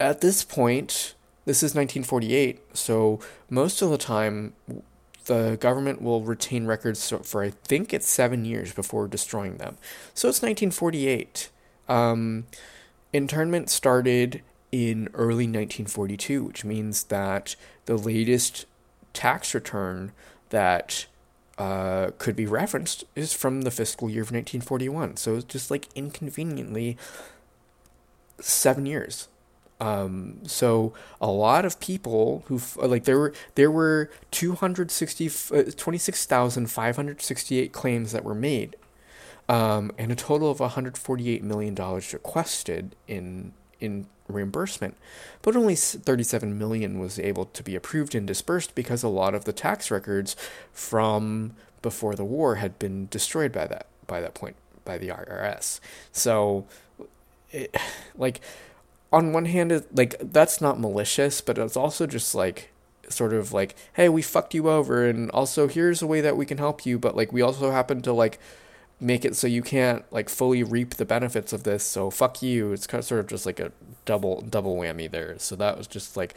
at this point this is 1948 so most of the time the government will retain records for i think it's seven years before destroying them. So it's 1948 um, internment started in early 1942 which means that the latest tax return that uh, could be referenced is from the fiscal year of 1941. So it's just like inconveniently seven years. Um, so a lot of people who like there were there were 260 uh, 26,568 claims that were made. Um, and a total of 148 million dollars requested in in reimbursement, but only 37 million was able to be approved and dispersed because a lot of the tax records from before the war had been destroyed by that by that point by the IRS. So it, like on one hand it, like that's not malicious, but it's also just like sort of like hey, we fucked you over and also here's a way that we can help you, but like we also happen to like make it so you can't like fully reap the benefits of this. So fuck you. It's kind of sort of just like a double double whammy there. So that was just like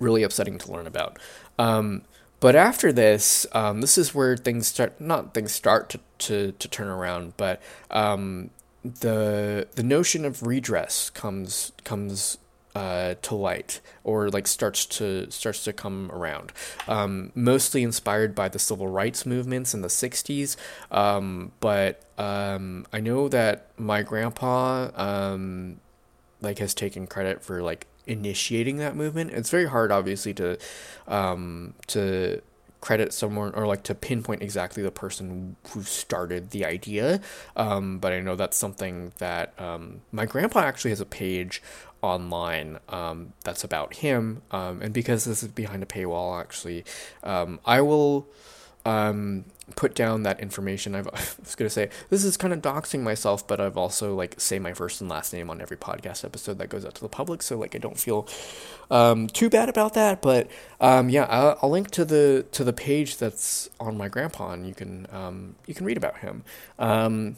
really upsetting to learn about. Um, but after this, um, this is where things start. Not things start to to, to turn around, but um, the the notion of redress comes comes uh, to light or like starts to starts to come around. Um, mostly inspired by the civil rights movements in the '60s, um, but um, I know that my grandpa um, like has taken credit for like initiating that movement. It's very hard, obviously, to um, to credit someone or like to pinpoint exactly the person who started the idea. Um, but I know that's something that um, my grandpa actually has a page online um, that's about him. Um, and because this is behind a paywall, actually, um, I will um, put down that information. I've, I was gonna say this is kind of doxing myself, but I've also like say my first and last name on every podcast episode that goes out to the public, so like I don't feel um, too bad about that. But um, yeah, I'll, I'll, link to the to the page that's on my grandpa, and you can um, you can read about him. Um,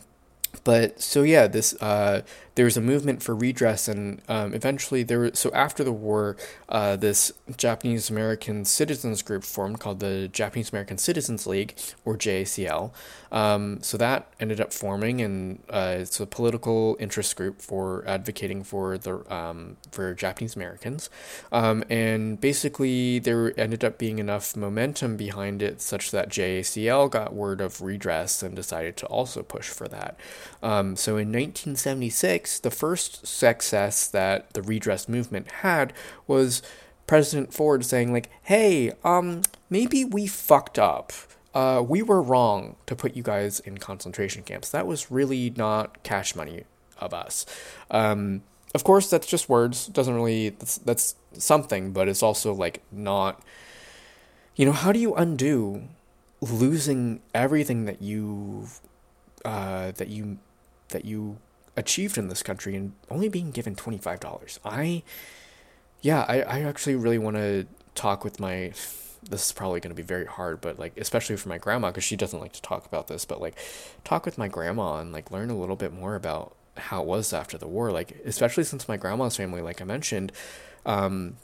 but so yeah, this uh, there was a movement for redress, and um, eventually there. Was, so after the war, uh, this Japanese American citizens group formed called the Japanese American Citizens League, or JACL. Um, so that ended up forming, and uh, it's a political interest group for advocating for the um, for Japanese Americans, um, and basically there ended up being enough momentum behind it such that JACL got word of redress and decided to also push for that. Um, so in 1976, the first success that the redress movement had was President Ford saying like, "Hey, um, maybe we fucked up." Uh, we were wrong to put you guys in concentration camps. That was really not cash money of us. Um, of course, that's just words. Doesn't really that's that's something, but it's also like not. You know, how do you undo losing everything that you uh, that you that you achieved in this country and only being given twenty five dollars? I yeah, I I actually really want to talk with my this is probably going to be very hard, but like especially for my grandma because she doesn't like to talk about this, but like talk with my grandma and like learn a little bit more about how it was after the war. Like especially since my grandma's family, like I mentioned, um,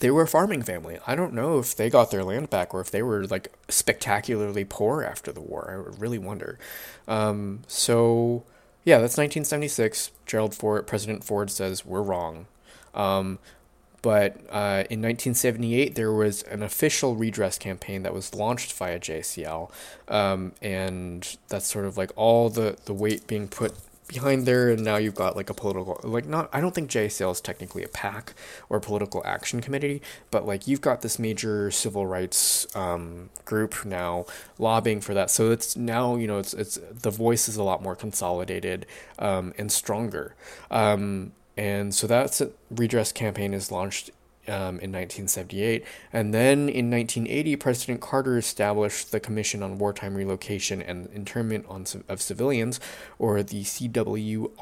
they were a farming family. I don't know if they got their land back or if they were like spectacularly poor after the war. I really wonder. Um, so yeah, that's 1976. Gerald Ford, President Ford says we're wrong. Um, but uh, in 1978, there was an official redress campaign that was launched via JCL, um, and that's sort of like all the, the weight being put behind there, and now you've got like a political, like not, I don't think JCL is technically a PAC or a political action committee, but like you've got this major civil rights um, group now lobbying for that. So it's now, you know, it's, it's, the voice is a lot more consolidated um, and stronger. Um, and so that's a redress campaign is launched um, in 1978. And then in 1980, President Carter established the Commission on Wartime Relocation and Internment on, of Civilians, or the CWRIC.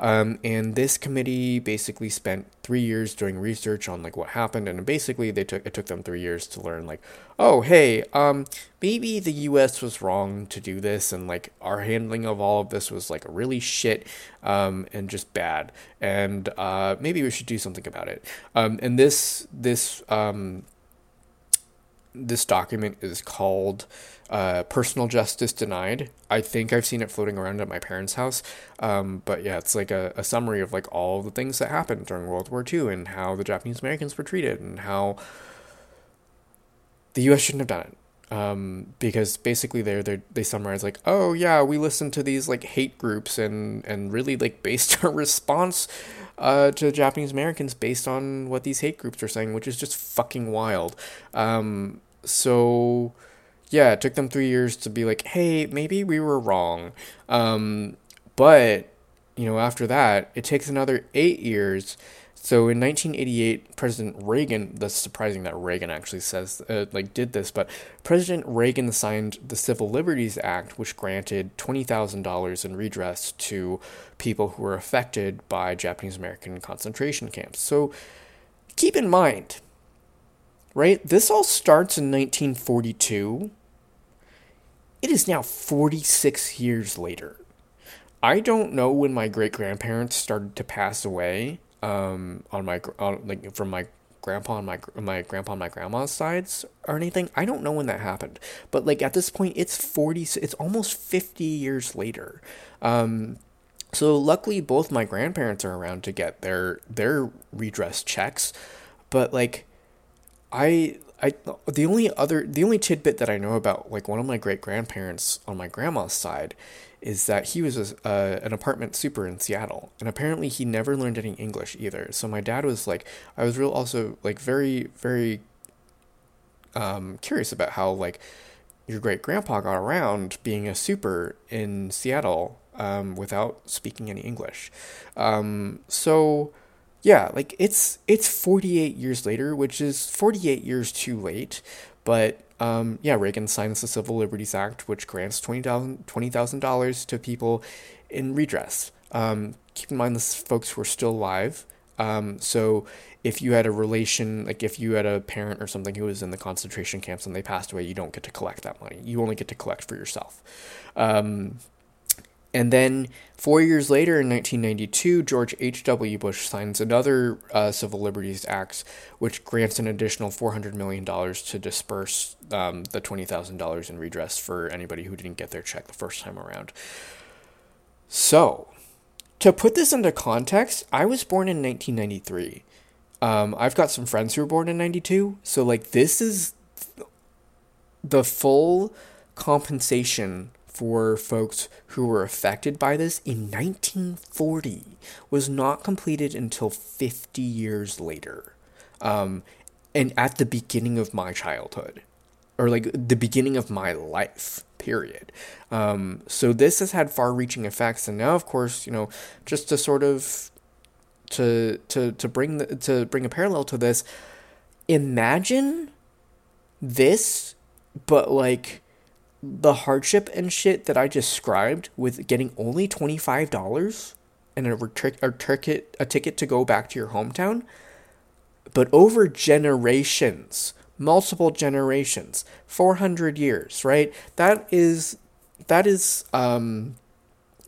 Um, and this committee basically spent three years doing research on like what happened, and basically they took it took them three years to learn like, oh hey, um, maybe the U.S. was wrong to do this, and like our handling of all of this was like really shit, um, and just bad, and uh, maybe we should do something about it. Um, and this this um, this document is called uh, Personal Justice Denied. I think I've seen it floating around at my parents' house. Um, but yeah, it's like a, a summary of like all the things that happened during World War II and how the Japanese Americans were treated and how the U.S. shouldn't have done it. Um, because basically they they they summarize like, oh yeah, we listened to these like hate groups and and really like based our response uh, to Japanese Americans based on what these hate groups are saying, which is just fucking wild. Um, so yeah, it took them three years to be like, hey, maybe we were wrong. Um, but you know, after that, it takes another eight years. So in 1988, President Reagan. That's surprising that Reagan actually says uh, like did this, but President Reagan signed the Civil Liberties Act, which granted twenty thousand dollars in redress to people who were affected by Japanese American concentration camps. So keep in mind, right? This all starts in 1942. It is now 46 years later. I don't know when my great grandparents started to pass away. Um, on my on, like from my grandpa and my my grandpa and my grandma's sides or anything. I don't know when that happened, but like at this point, it's forty. It's almost fifty years later. Um, so luckily, both my grandparents are around to get their their redress checks, but like I I the only other the only tidbit that I know about like one of my great grandparents on my grandma's side is that he was a, uh, an apartment super in Seattle, and apparently he never learned any English either. So my dad was like, I was real also like very very um, curious about how like your great grandpa got around being a super in Seattle um, without speaking any English. Um, so yeah, like it's it's 48 years later, which is 48 years too late. But um, yeah, Reagan signs the Civil Liberties Act, which grants $20,000 $20, to people in redress. Um, keep in mind, this folks who are still alive. Um, so if you had a relation, like if you had a parent or something who was in the concentration camps and they passed away, you don't get to collect that money. You only get to collect for yourself. Um, and then four years later, in 1992, George H.W. Bush signs another uh, Civil Liberties Act, which grants an additional $400 million to disperse um, the $20,000 in redress for anybody who didn't get their check the first time around. So, to put this into context, I was born in 1993. Um, I've got some friends who were born in 92. So, like, this is the full compensation for folks who were affected by this in 1940 was not completed until 50 years later. Um, and at the beginning of my childhood, or like the beginning of my life, period. Um, so this has had far reaching effects. And now, of course, you know, just to sort of to to to bring the, to bring a parallel to this imagine this but like the hardship and shit that I described with getting only $25 and a, a, ticket, a ticket to go back to your hometown, but over generations, multiple generations, 400 years, right? That is, that is, um,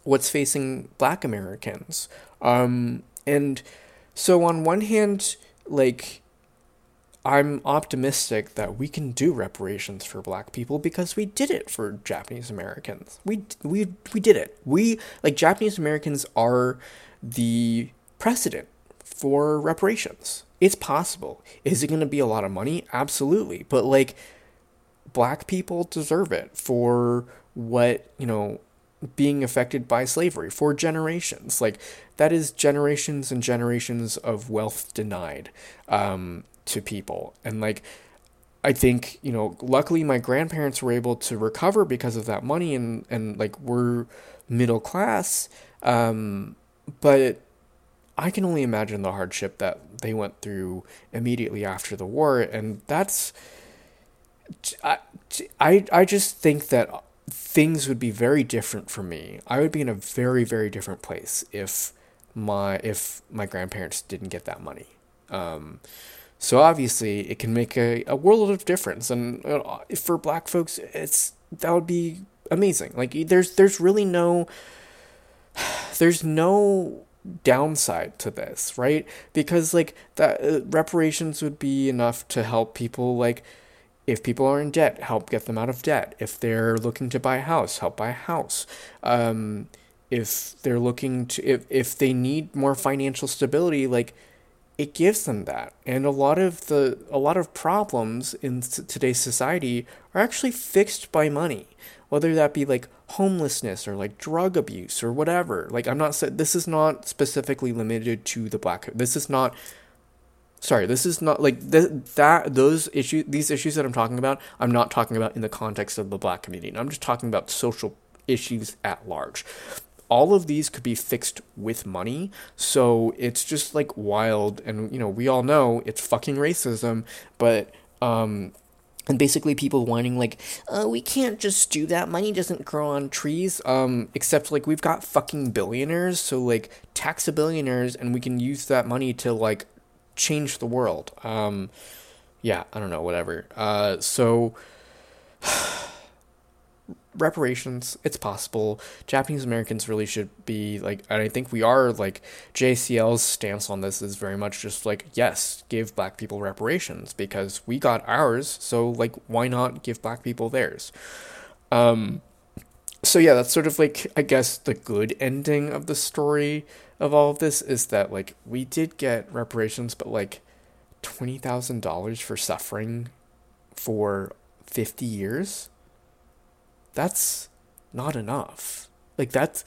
what's facing black Americans. Um, and so on one hand, like, I'm optimistic that we can do reparations for black people because we did it for Japanese Americans. We we we did it. We like Japanese Americans are the precedent for reparations. It's possible. Is it going to be a lot of money? Absolutely. But like black people deserve it for what, you know, being affected by slavery for generations. Like that is generations and generations of wealth denied. Um, to people. And like, I think, you know, luckily my grandparents were able to recover because of that money and, and like we're middle class. Um, but I can only imagine the hardship that they went through immediately after the war. And that's, I, I, I just think that things would be very different for me. I would be in a very, very different place if my, if my grandparents didn't get that money. Um, so obviously, it can make a, a world of difference, and uh, for Black folks, it's that would be amazing. Like there's there's really no there's no downside to this, right? Because like that uh, reparations would be enough to help people like if people are in debt, help get them out of debt. If they're looking to buy a house, help buy a house. Um, if they're looking to if if they need more financial stability, like it gives them that. And a lot of the a lot of problems in today's society are actually fixed by money whether that be like homelessness or like drug abuse or whatever. Like i'm not this is not specifically limited to the black this is not sorry this is not like th- that those issues these issues that i'm talking about i'm not talking about in the context of the black community. I'm just talking about social issues at large all of these could be fixed with money. So it's just like wild. And, you know, we all know it's fucking racism, but, um, and basically people whining like, uh, we can't just do that. Money doesn't grow on trees. Um, except like we've got fucking billionaires. So like tax the billionaires and we can use that money to like change the world. Um, yeah, I don't know, whatever. Uh, so reparations it's possible. Japanese americans really should be like and i think we are like jcl's stance on this is very much just like yes give black people reparations because we got ours so like why not give black people theirs? Um so yeah that's sort of like i guess the good ending of the story of all of this is that like we did get reparations but like $20000 for suffering for 50 years that's not enough. Like that's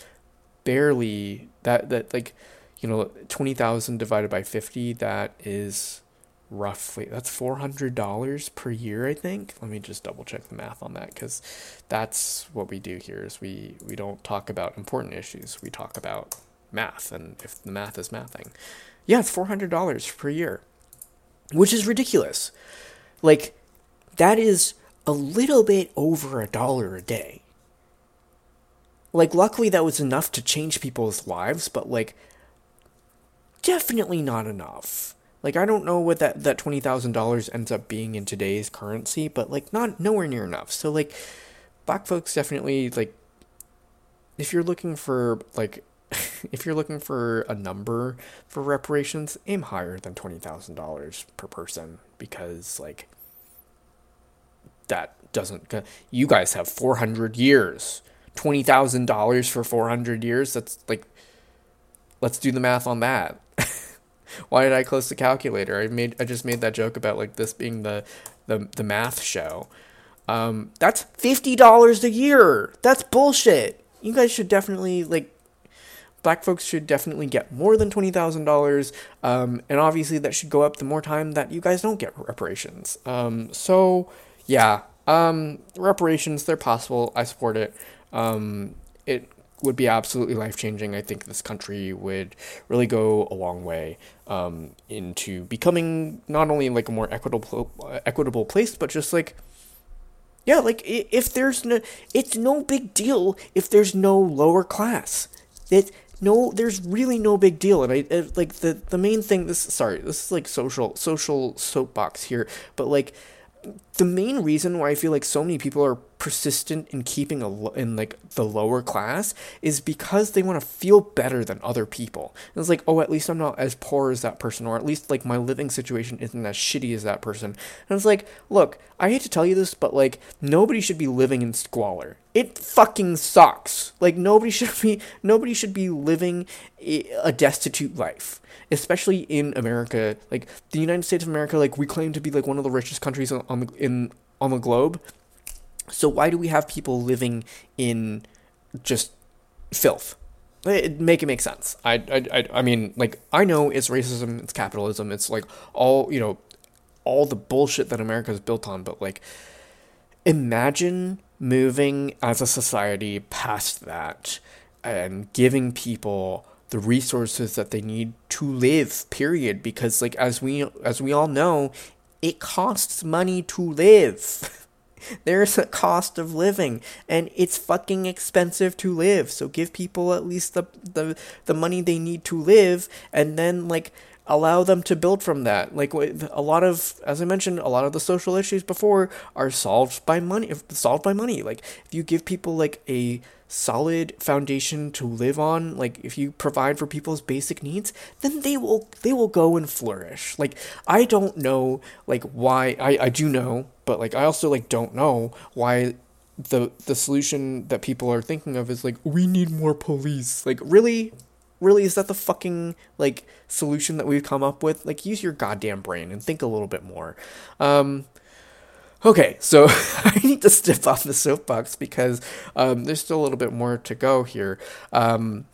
barely that that like you know 20,000 divided by 50 that is roughly that's $400 per year I think. Let me just double check the math on that cuz that's what we do here is we we don't talk about important issues. We talk about math and if the math is mathing. Yeah, it's $400 per year. Which is ridiculous. Like that is a little bit over a dollar a day. Like, luckily, that was enough to change people's lives, but, like, definitely not enough. Like, I don't know what that, that $20,000 ends up being in today's currency, but, like, not nowhere near enough. So, like, black folks definitely, like, if you're looking for like if you're looking for a number for reparations, aim higher than $20,000 per person because like that doesn't you guys have 400 years. $20,000 for 400 years, that's like let's do the math on that. Why did I close the calculator? I made I just made that joke about like this being the the, the math show. Um, that's fifty dollars a year. That's bullshit. You guys should definitely like black folks should definitely get more than $20,000. Um, and obviously, that should go up the more time that you guys don't get reparations. Um, so, yeah, um, reparations, they're possible. I support it. Um, it would be absolutely life changing. I think this country would really go a long way um, into becoming not only like a more equitable equitable place, but just like yeah, like if there's no, it's no big deal if there's no lower class. It no, there's really no big deal. And I, I like the the main thing. This sorry, this is like social social soapbox here, but like the main reason why I feel like so many people are persistent in keeping a in like the lower class is because they want to feel better than other people. And it's like, oh, at least I'm not as poor as that person, or at least like my living situation isn't as shitty as that person. And it's like, look, I hate to tell you this, but like nobody should be living in squalor. It fucking sucks. Like nobody should be nobody should be living a destitute life especially in America, like the United States of America, like we claim to be like one of the richest countries on, the in on the globe. So why do we have people living in just filth? Eh, it, make it make sense. I, I, I, I mean, like I know it's racism, it's capitalism, it's like all you know, all the bullshit that America is built on. But like, imagine moving as a society past that and giving people the resources that they need to live period because like as we as we all know it costs money to live there's a cost of living and it's fucking expensive to live. So give people at least the the, the money they need to live and then like allow them to build from that. Like a lot of as i mentioned a lot of the social issues before are solved by money solved by money. Like if you give people like a solid foundation to live on like if you provide for people's basic needs then they will they will go and flourish. Like i don't know like why i i do know but like i also like don't know why the the solution that people are thinking of is like we need more police. Like really really is that the fucking like solution that we've come up with like use your goddamn brain and think a little bit more um Okay, so I need to step off the soapbox because um, there's still a little bit more to go here. Um,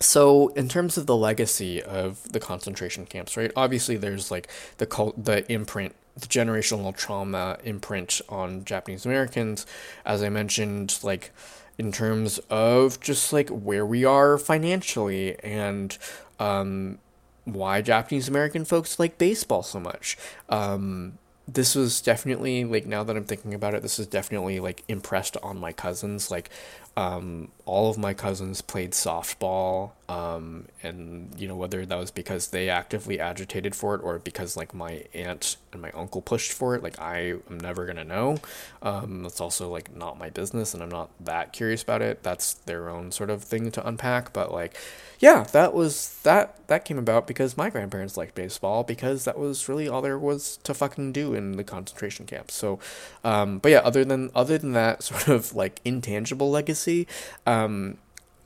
so, in terms of the legacy of the concentration camps, right? Obviously, there's like the cult, the imprint, the generational trauma imprint on Japanese Americans. As I mentioned, like in terms of just like where we are financially and um, why Japanese American folks like baseball so much. Um, this was definitely like now that I'm thinking about it, this is definitely like impressed on my cousins. Like um, all of my cousins played softball, um, and you know whether that was because they actively agitated for it or because like my aunt and my uncle pushed for it. Like I am never gonna know. Um, that's also like not my business, and I'm not that curious about it. That's their own sort of thing to unpack. But like, yeah, that was that that came about because my grandparents liked baseball because that was really all there was to fucking do in the concentration camps. So, um, but yeah, other than other than that sort of like intangible legacy um,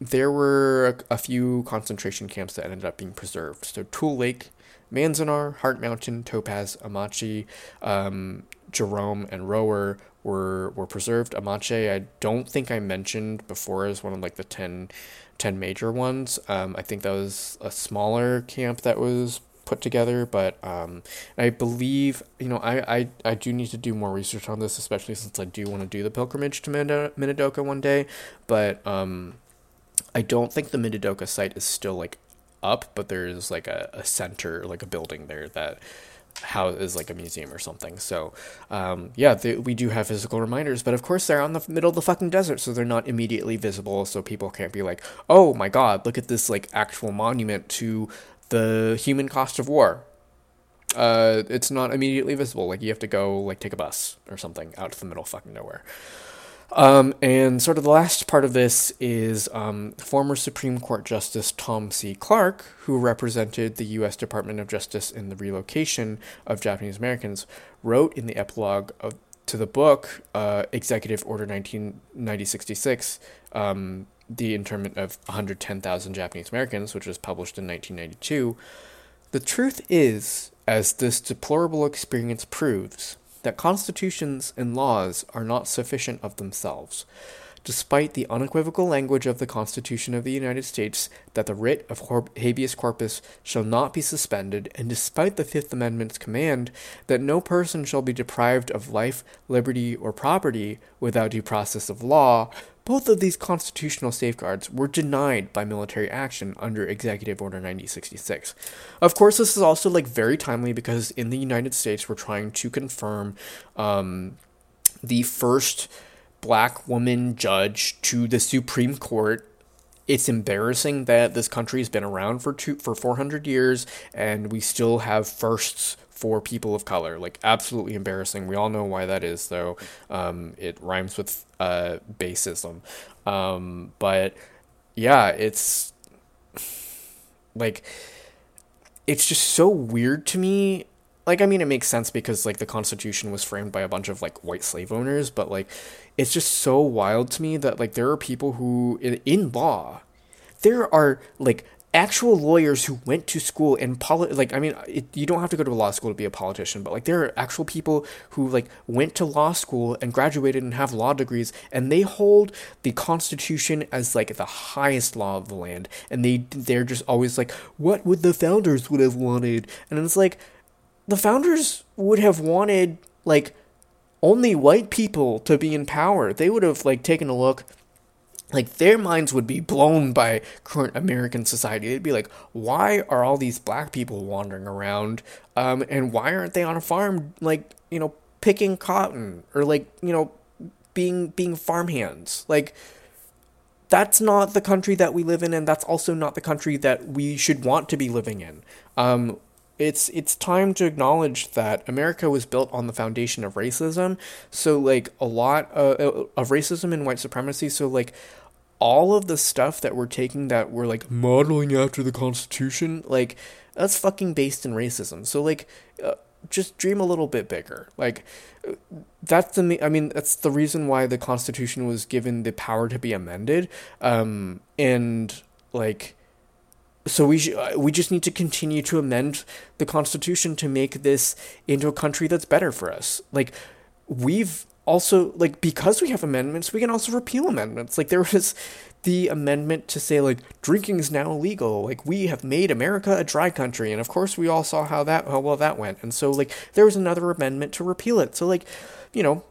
there were a, a, few concentration camps that ended up being preserved. So Tule Lake, Manzanar, Heart Mountain, Topaz, Amache, um, Jerome, and Rohwer were were preserved. Amache, I don't think I mentioned before as one of like the 10, 10 major ones. Um, I think that was a smaller camp that was put together, but um, I believe you know I, I I do need to do more research on this, especially since I do want to do the pilgrimage to Minidoka one day. But um, I don't think the Minidoka site is still like up, but there's like a, a center, like a building there that how is like a museum or something. So, um, yeah, they, we do have physical reminders, but of course they're on the middle of the fucking desert, so they're not immediately visible. So people can't be like, "Oh my god, look at this like actual monument to the human cost of war. Uh, it's not immediately visible. Like you have to go like take a bus or something out to the middle of fucking nowhere. Um, and sort of the last part of this is um, former Supreme Court Justice Tom C. Clark, who represented the U.S. Department of Justice in the relocation of Japanese Americans, wrote in the epilogue of, to the book, uh, Executive Order 9066, um, the internment of 110,000 Japanese Americans, which was published in 1992. The truth is, as this deplorable experience proves, that constitutions and laws are not sufficient of themselves. Despite the unequivocal language of the Constitution of the United States that the writ of habeas corpus shall not be suspended, and despite the Fifth Amendment's command that no person shall be deprived of life, liberty, or property without due process of law, both of these constitutional safeguards were denied by military action under Executive Order 9066. Of course, this is also like very timely because in the United States we're trying to confirm um, the first black woman judge to the Supreme Court. It's embarrassing that this country has been around for two for 400 years and we still have firsts for people of color. Like absolutely embarrassing. We all know why that is, though. Um, it rhymes with uh, basism. Um, but yeah, it's like it's just so weird to me. Like, I mean, it makes sense because like the Constitution was framed by a bunch of like white slave owners, but like it's just so wild to me that like there are people who in, in law there are like actual lawyers who went to school and poli- like I mean it, you don't have to go to law school to be a politician but like there are actual people who like went to law school and graduated and have law degrees and they hold the constitution as like the highest law of the land and they they're just always like what would the founders would have wanted? And it's like the founders would have wanted like only white people to be in power they would have like taken a look like their minds would be blown by current American society. They'd be like, why are all these black people wandering around? Um, and why aren't they on a farm, like, you know, picking cotton or like, you know, being being farmhands? Like that's not the country that we live in, and that's also not the country that we should want to be living in. Um, it's it's time to acknowledge that America was built on the foundation of racism. So like a lot of, uh, of racism and white supremacy. So like all of the stuff that we're taking that we're like modeling after the Constitution, like that's fucking based in racism. So like, uh, just dream a little bit bigger. Like that's the I mean that's the reason why the Constitution was given the power to be amended. Um, and like so we sh- uh, we just need to continue to amend the constitution to make this into a country that's better for us. Like we've also like because we have amendments we can also repeal amendments. Like there was the amendment to say like drinking is now illegal. Like we have made america a dry country. And of course we all saw how that how well that went. And so like there was another amendment to repeal it. So like you know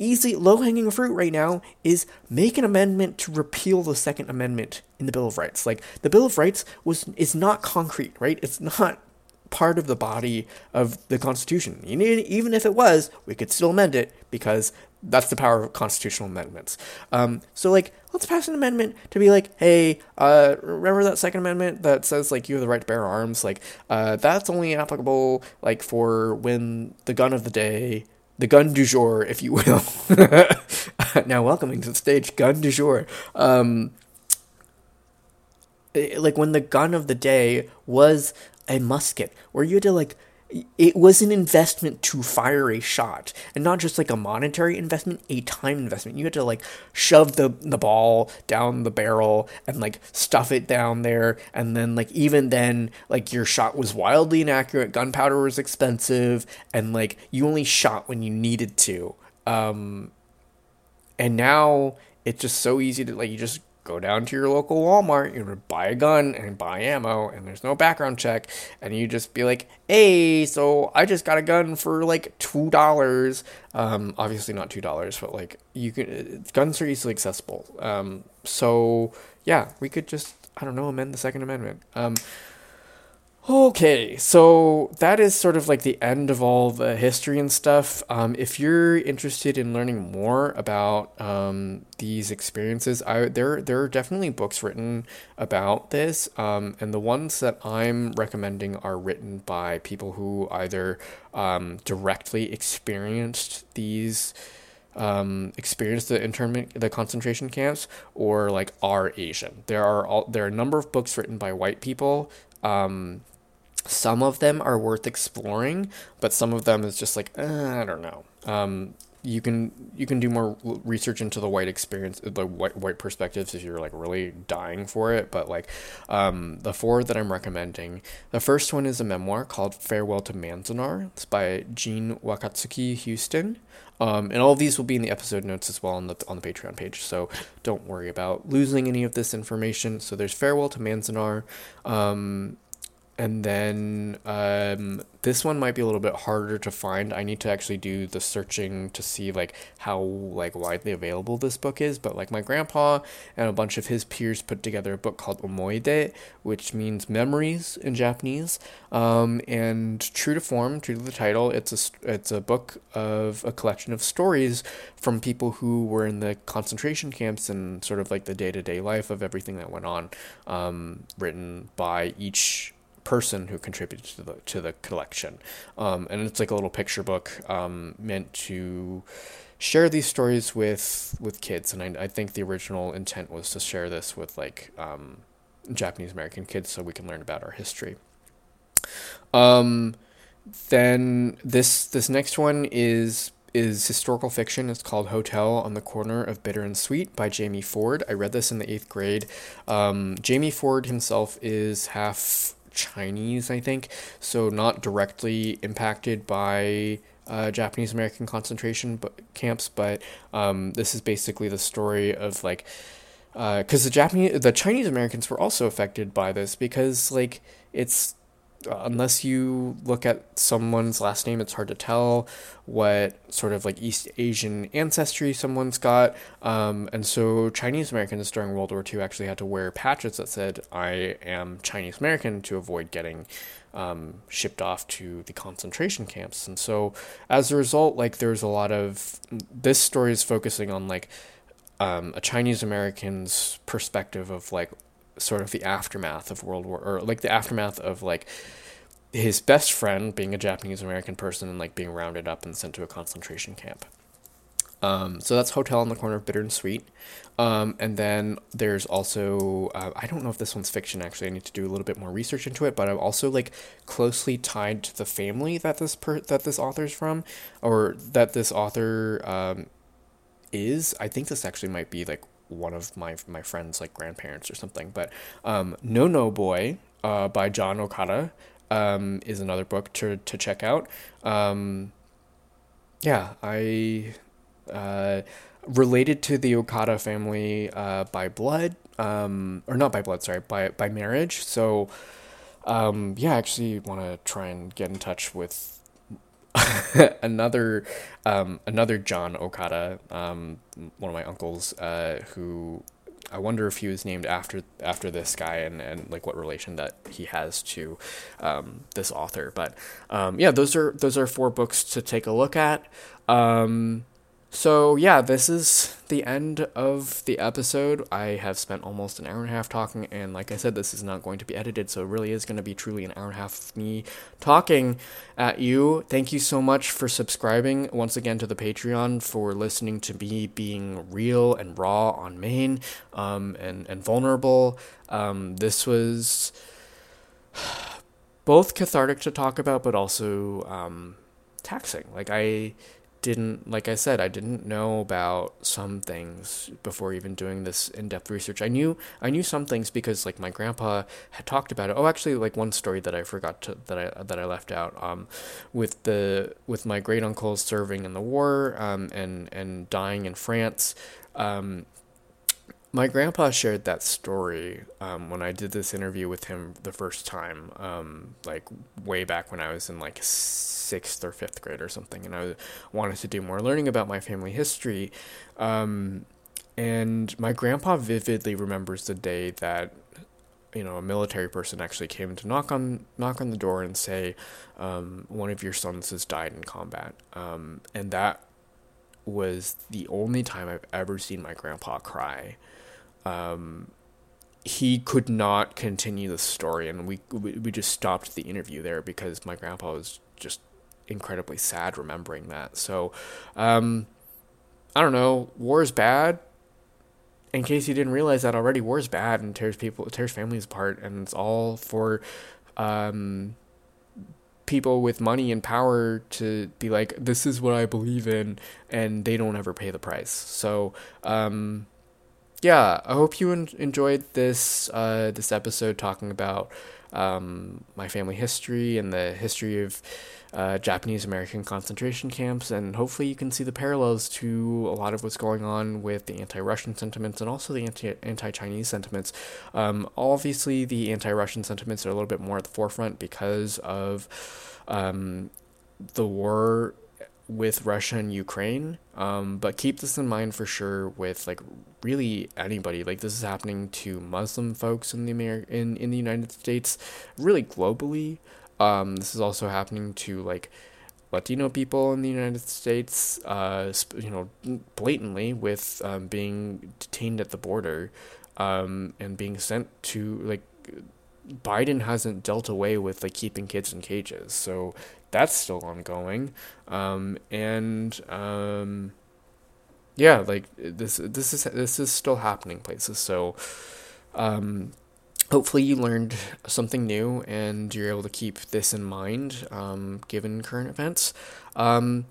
easy low hanging fruit right now is make an amendment to repeal the second amendment in the bill of rights like the bill of rights was is not concrete right it's not part of the body of the Constitution. Even if it was, we could still amend it because that's the power of constitutional amendments. Um, so, like, let's pass an amendment to be like, hey, uh, remember that Second Amendment that says like you have the right to bear arms? Like, uh, that's only applicable like for when the gun of the day. The gun du jour, if you will. now, welcoming to the stage, gun du jour. Um, eh, like when the gun of the day was a musket where you had to like it was an investment to fire a shot and not just like a monetary investment a time investment. You had to like shove the the ball down the barrel and like stuff it down there and then like even then like your shot was wildly inaccurate gunpowder was expensive and like you only shot when you needed to. Um and now it's just so easy to like you just go down to your local Walmart, you buy a gun and buy ammo, and there's no background check, and you just be like, "Hey, so I just got a gun for like two dollars." Um, obviously not two dollars, but like you can, guns are easily accessible. Um, so yeah, we could just I don't know amend the Second Amendment. Um, Okay, so that is sort of like the end of all the history and stuff. Um, if you're interested in learning more about um, these experiences, I there there are definitely books written about this, um, and the ones that I'm recommending are written by people who either um, directly experienced these um, the internment, the concentration camps, or like are Asian. There are all, there are a number of books written by white people. Um, some of them are worth exploring, but some of them is just like uh, I don't know. Um, you can you can do more research into the white experience the white white perspectives if you're like really dying for it but like um, the four that i'm recommending the first one is a memoir called farewell to manzanar. It's by jeanne wakatsuki houston. Um, and all of these will be in the episode notes as well on the on the patreon page so don't worry about losing any of this information. So there's farewell to manzanar. Um, and then um, this one might be a little bit harder to find. I need to actually do the searching to see like how like widely available this book is. But like my grandpa and a bunch of his peers put together a book called Omoide, which means memories in Japanese. Um, and true to form, true to the title, it's a it's a book of a collection of stories from people who were in the concentration camps and sort of like the day to day life of everything that went on, um, written by each person who contributed to the to the collection. Um, and it's like a little picture book um, meant to share these stories with with kids. And I, I think the original intent was to share this with like um, Japanese American kids so we can learn about our history. Um, then this this next one is is historical fiction. It's called Hotel on the Corner of Bitter and Sweet by Jamie Ford. I read this in the eighth grade. Um, Jamie Ford himself is half Chinese, I think, so not directly impacted by uh, Japanese American concentration camps, but um, this is basically the story of like because uh, the Japanese the Chinese Americans were also affected by this because like it's unless you look at someone's last name, it's hard to tell what sort of like East Asian ancestry someone's got. Um, and so Chinese Americans during World War II actually had to wear patches that said, I am Chinese American to avoid getting um, shipped off to the concentration camps. And so as a result, like there's a lot of this story is focusing on like um, a Chinese American's perspective of like sort of the aftermath of World War, or like the aftermath of like his best friend being a Japanese American person and like being rounded up and sent to a concentration camp. Um, so that's Hotel on the Corner of Bitter and Sweet. Um, and then there's also, uh, I don't know if this one's fiction actually, I need to do a little bit more research into it, but I'm also like closely tied to the family that this per- that this author's from, or that this author um, is. I think this actually might be like one of my my friends like grandparents or something. But um, No No Boy uh, by John Okada um, is another book to to check out. Um, yeah, I uh, related to the Okada family uh, by blood, um, or not by blood, sorry, by by marriage. So um, yeah, I actually want to try and get in touch with another um, another John Okada, um, one of my uncles, uh, who I wonder if he was named after after this guy and, and like what relation that he has to um, this author. But um, yeah, those are those are four books to take a look at. Um, so, yeah, this is the end of the episode. I have spent almost an hour and a half talking, and like I said, this is not going to be edited, so it really is going to be truly an hour and a half of me talking at you. Thank you so much for subscribing once again to the Patreon, for listening to me being real and raw on Maine um, and, and vulnerable. Um, this was both cathartic to talk about, but also um, taxing. Like, I didn't like I said I didn't know about some things before even doing this in-depth research. I knew I knew some things because like my grandpa had talked about it. Oh, actually like one story that I forgot to that I that I left out um with the with my great uncle serving in the war um and and dying in France. Um my grandpa shared that story um, when I did this interview with him the first time, um, like way back when I was in like sixth or fifth grade or something, and I wanted to do more learning about my family history. Um, and my grandpa vividly remembers the day that you know a military person actually came to knock on knock on the door and say um, one of your sons has died in combat um, and that was the only time I've ever seen my grandpa cry um, he could not continue the story, and we, we we just stopped the interview there because my grandpa was just incredibly sad remembering that. So, um, I don't know, war is bad. In case you didn't realize that already, war is bad and tears people, tears families apart, and it's all for um, people with money and power to be like, this is what I believe in, and they don't ever pay the price. So, um, yeah, I hope you en- enjoyed this uh, this episode talking about um, my family history and the history of uh, Japanese American concentration camps, and hopefully you can see the parallels to a lot of what's going on with the anti-Russian sentiments and also the anti anti-Chinese sentiments. Um, obviously, the anti-Russian sentiments are a little bit more at the forefront because of um, the war with Russia and Ukraine. Um, but keep this in mind for sure with like really anybody. Like this is happening to Muslim folks in the Amer- in in the United States, really globally. Um, this is also happening to like Latino people in the United States, uh, you know, blatantly with um, being detained at the border um, and being sent to like Biden hasn't dealt away with like keeping kids in cages, so that's still ongoing. Um, and um, yeah, like this this is this is still happening places. So um, hopefully you learned something new and you're able to keep this in mind um, given current events. Um,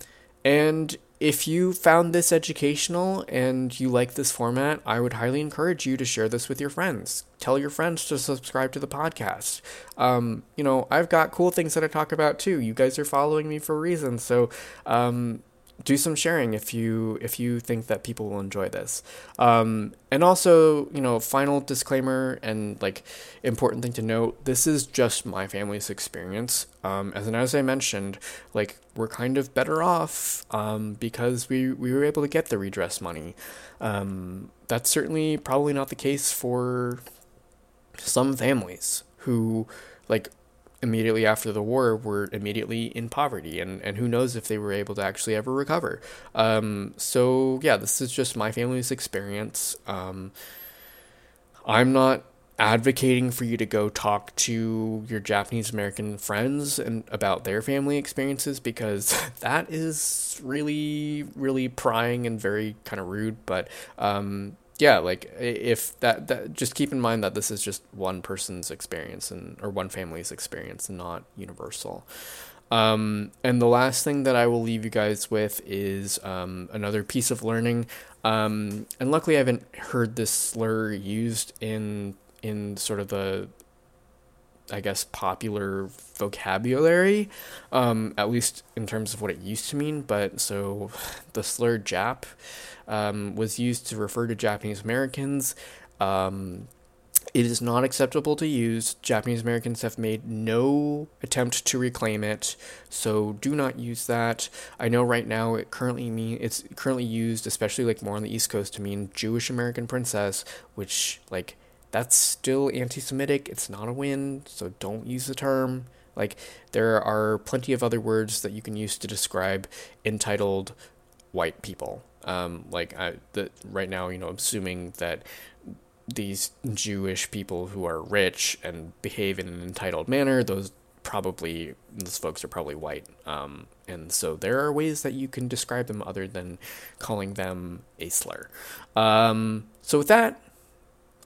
and if you found this educational and you like this format, I would highly encourage you to share this with your friends. Tell your friends to subscribe to the podcast. Um, you know, I've got cool things that I talk about too. You guys are following me for a reason. So, um, do some sharing if you if you think that people will enjoy this. Um, and also you know final disclaimer and like important thing to note this is just my family's experience. Um, as and as i mentioned like we're kind of better off um, because we we were able to get the redress money. Um, that's certainly probably not the case for some families who like immediately after the war were immediately in poverty and, and who knows if they were able to actually ever recover. Um, so yeah this is just my family's experience. Um, i'm not advocating for you to go talk to your japanese american friends and about their family experiences because that is really really prying and very kind of rude but um, yeah, like if that that just keep in mind that this is just one person's experience and or one family's experience and not universal. Um, and the last thing that I will leave you guys with is um, another piece of learning. Um, and luckily, I haven't heard this slur used in in sort of the I guess popular vocabulary, um, at least in terms of what it used to mean. But so the slur Jap um, was used to refer to Japanese Americans. Um, it is not acceptable to use. Japanese Americans have made no attempt to reclaim it, so do not use that. I know right now it currently mean it's currently used, especially like more on the East Coast, to mean Jewish American princess, which like that's still anti-Semitic. It's not a win, so don't use the term. Like there are plenty of other words that you can use to describe entitled white people. Um, like I, the, right now, you know, assuming that these Jewish people who are rich and behave in an entitled manner, those probably those folks are probably white. Um, and so there are ways that you can describe them other than calling them a slur. Um, so with that,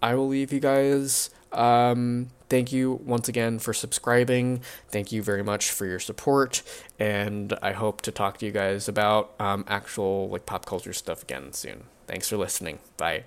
I will leave you guys. Um, thank you once again for subscribing. Thank you very much for your support, and I hope to talk to you guys about um, actual like pop culture stuff again soon. Thanks for listening. Bye.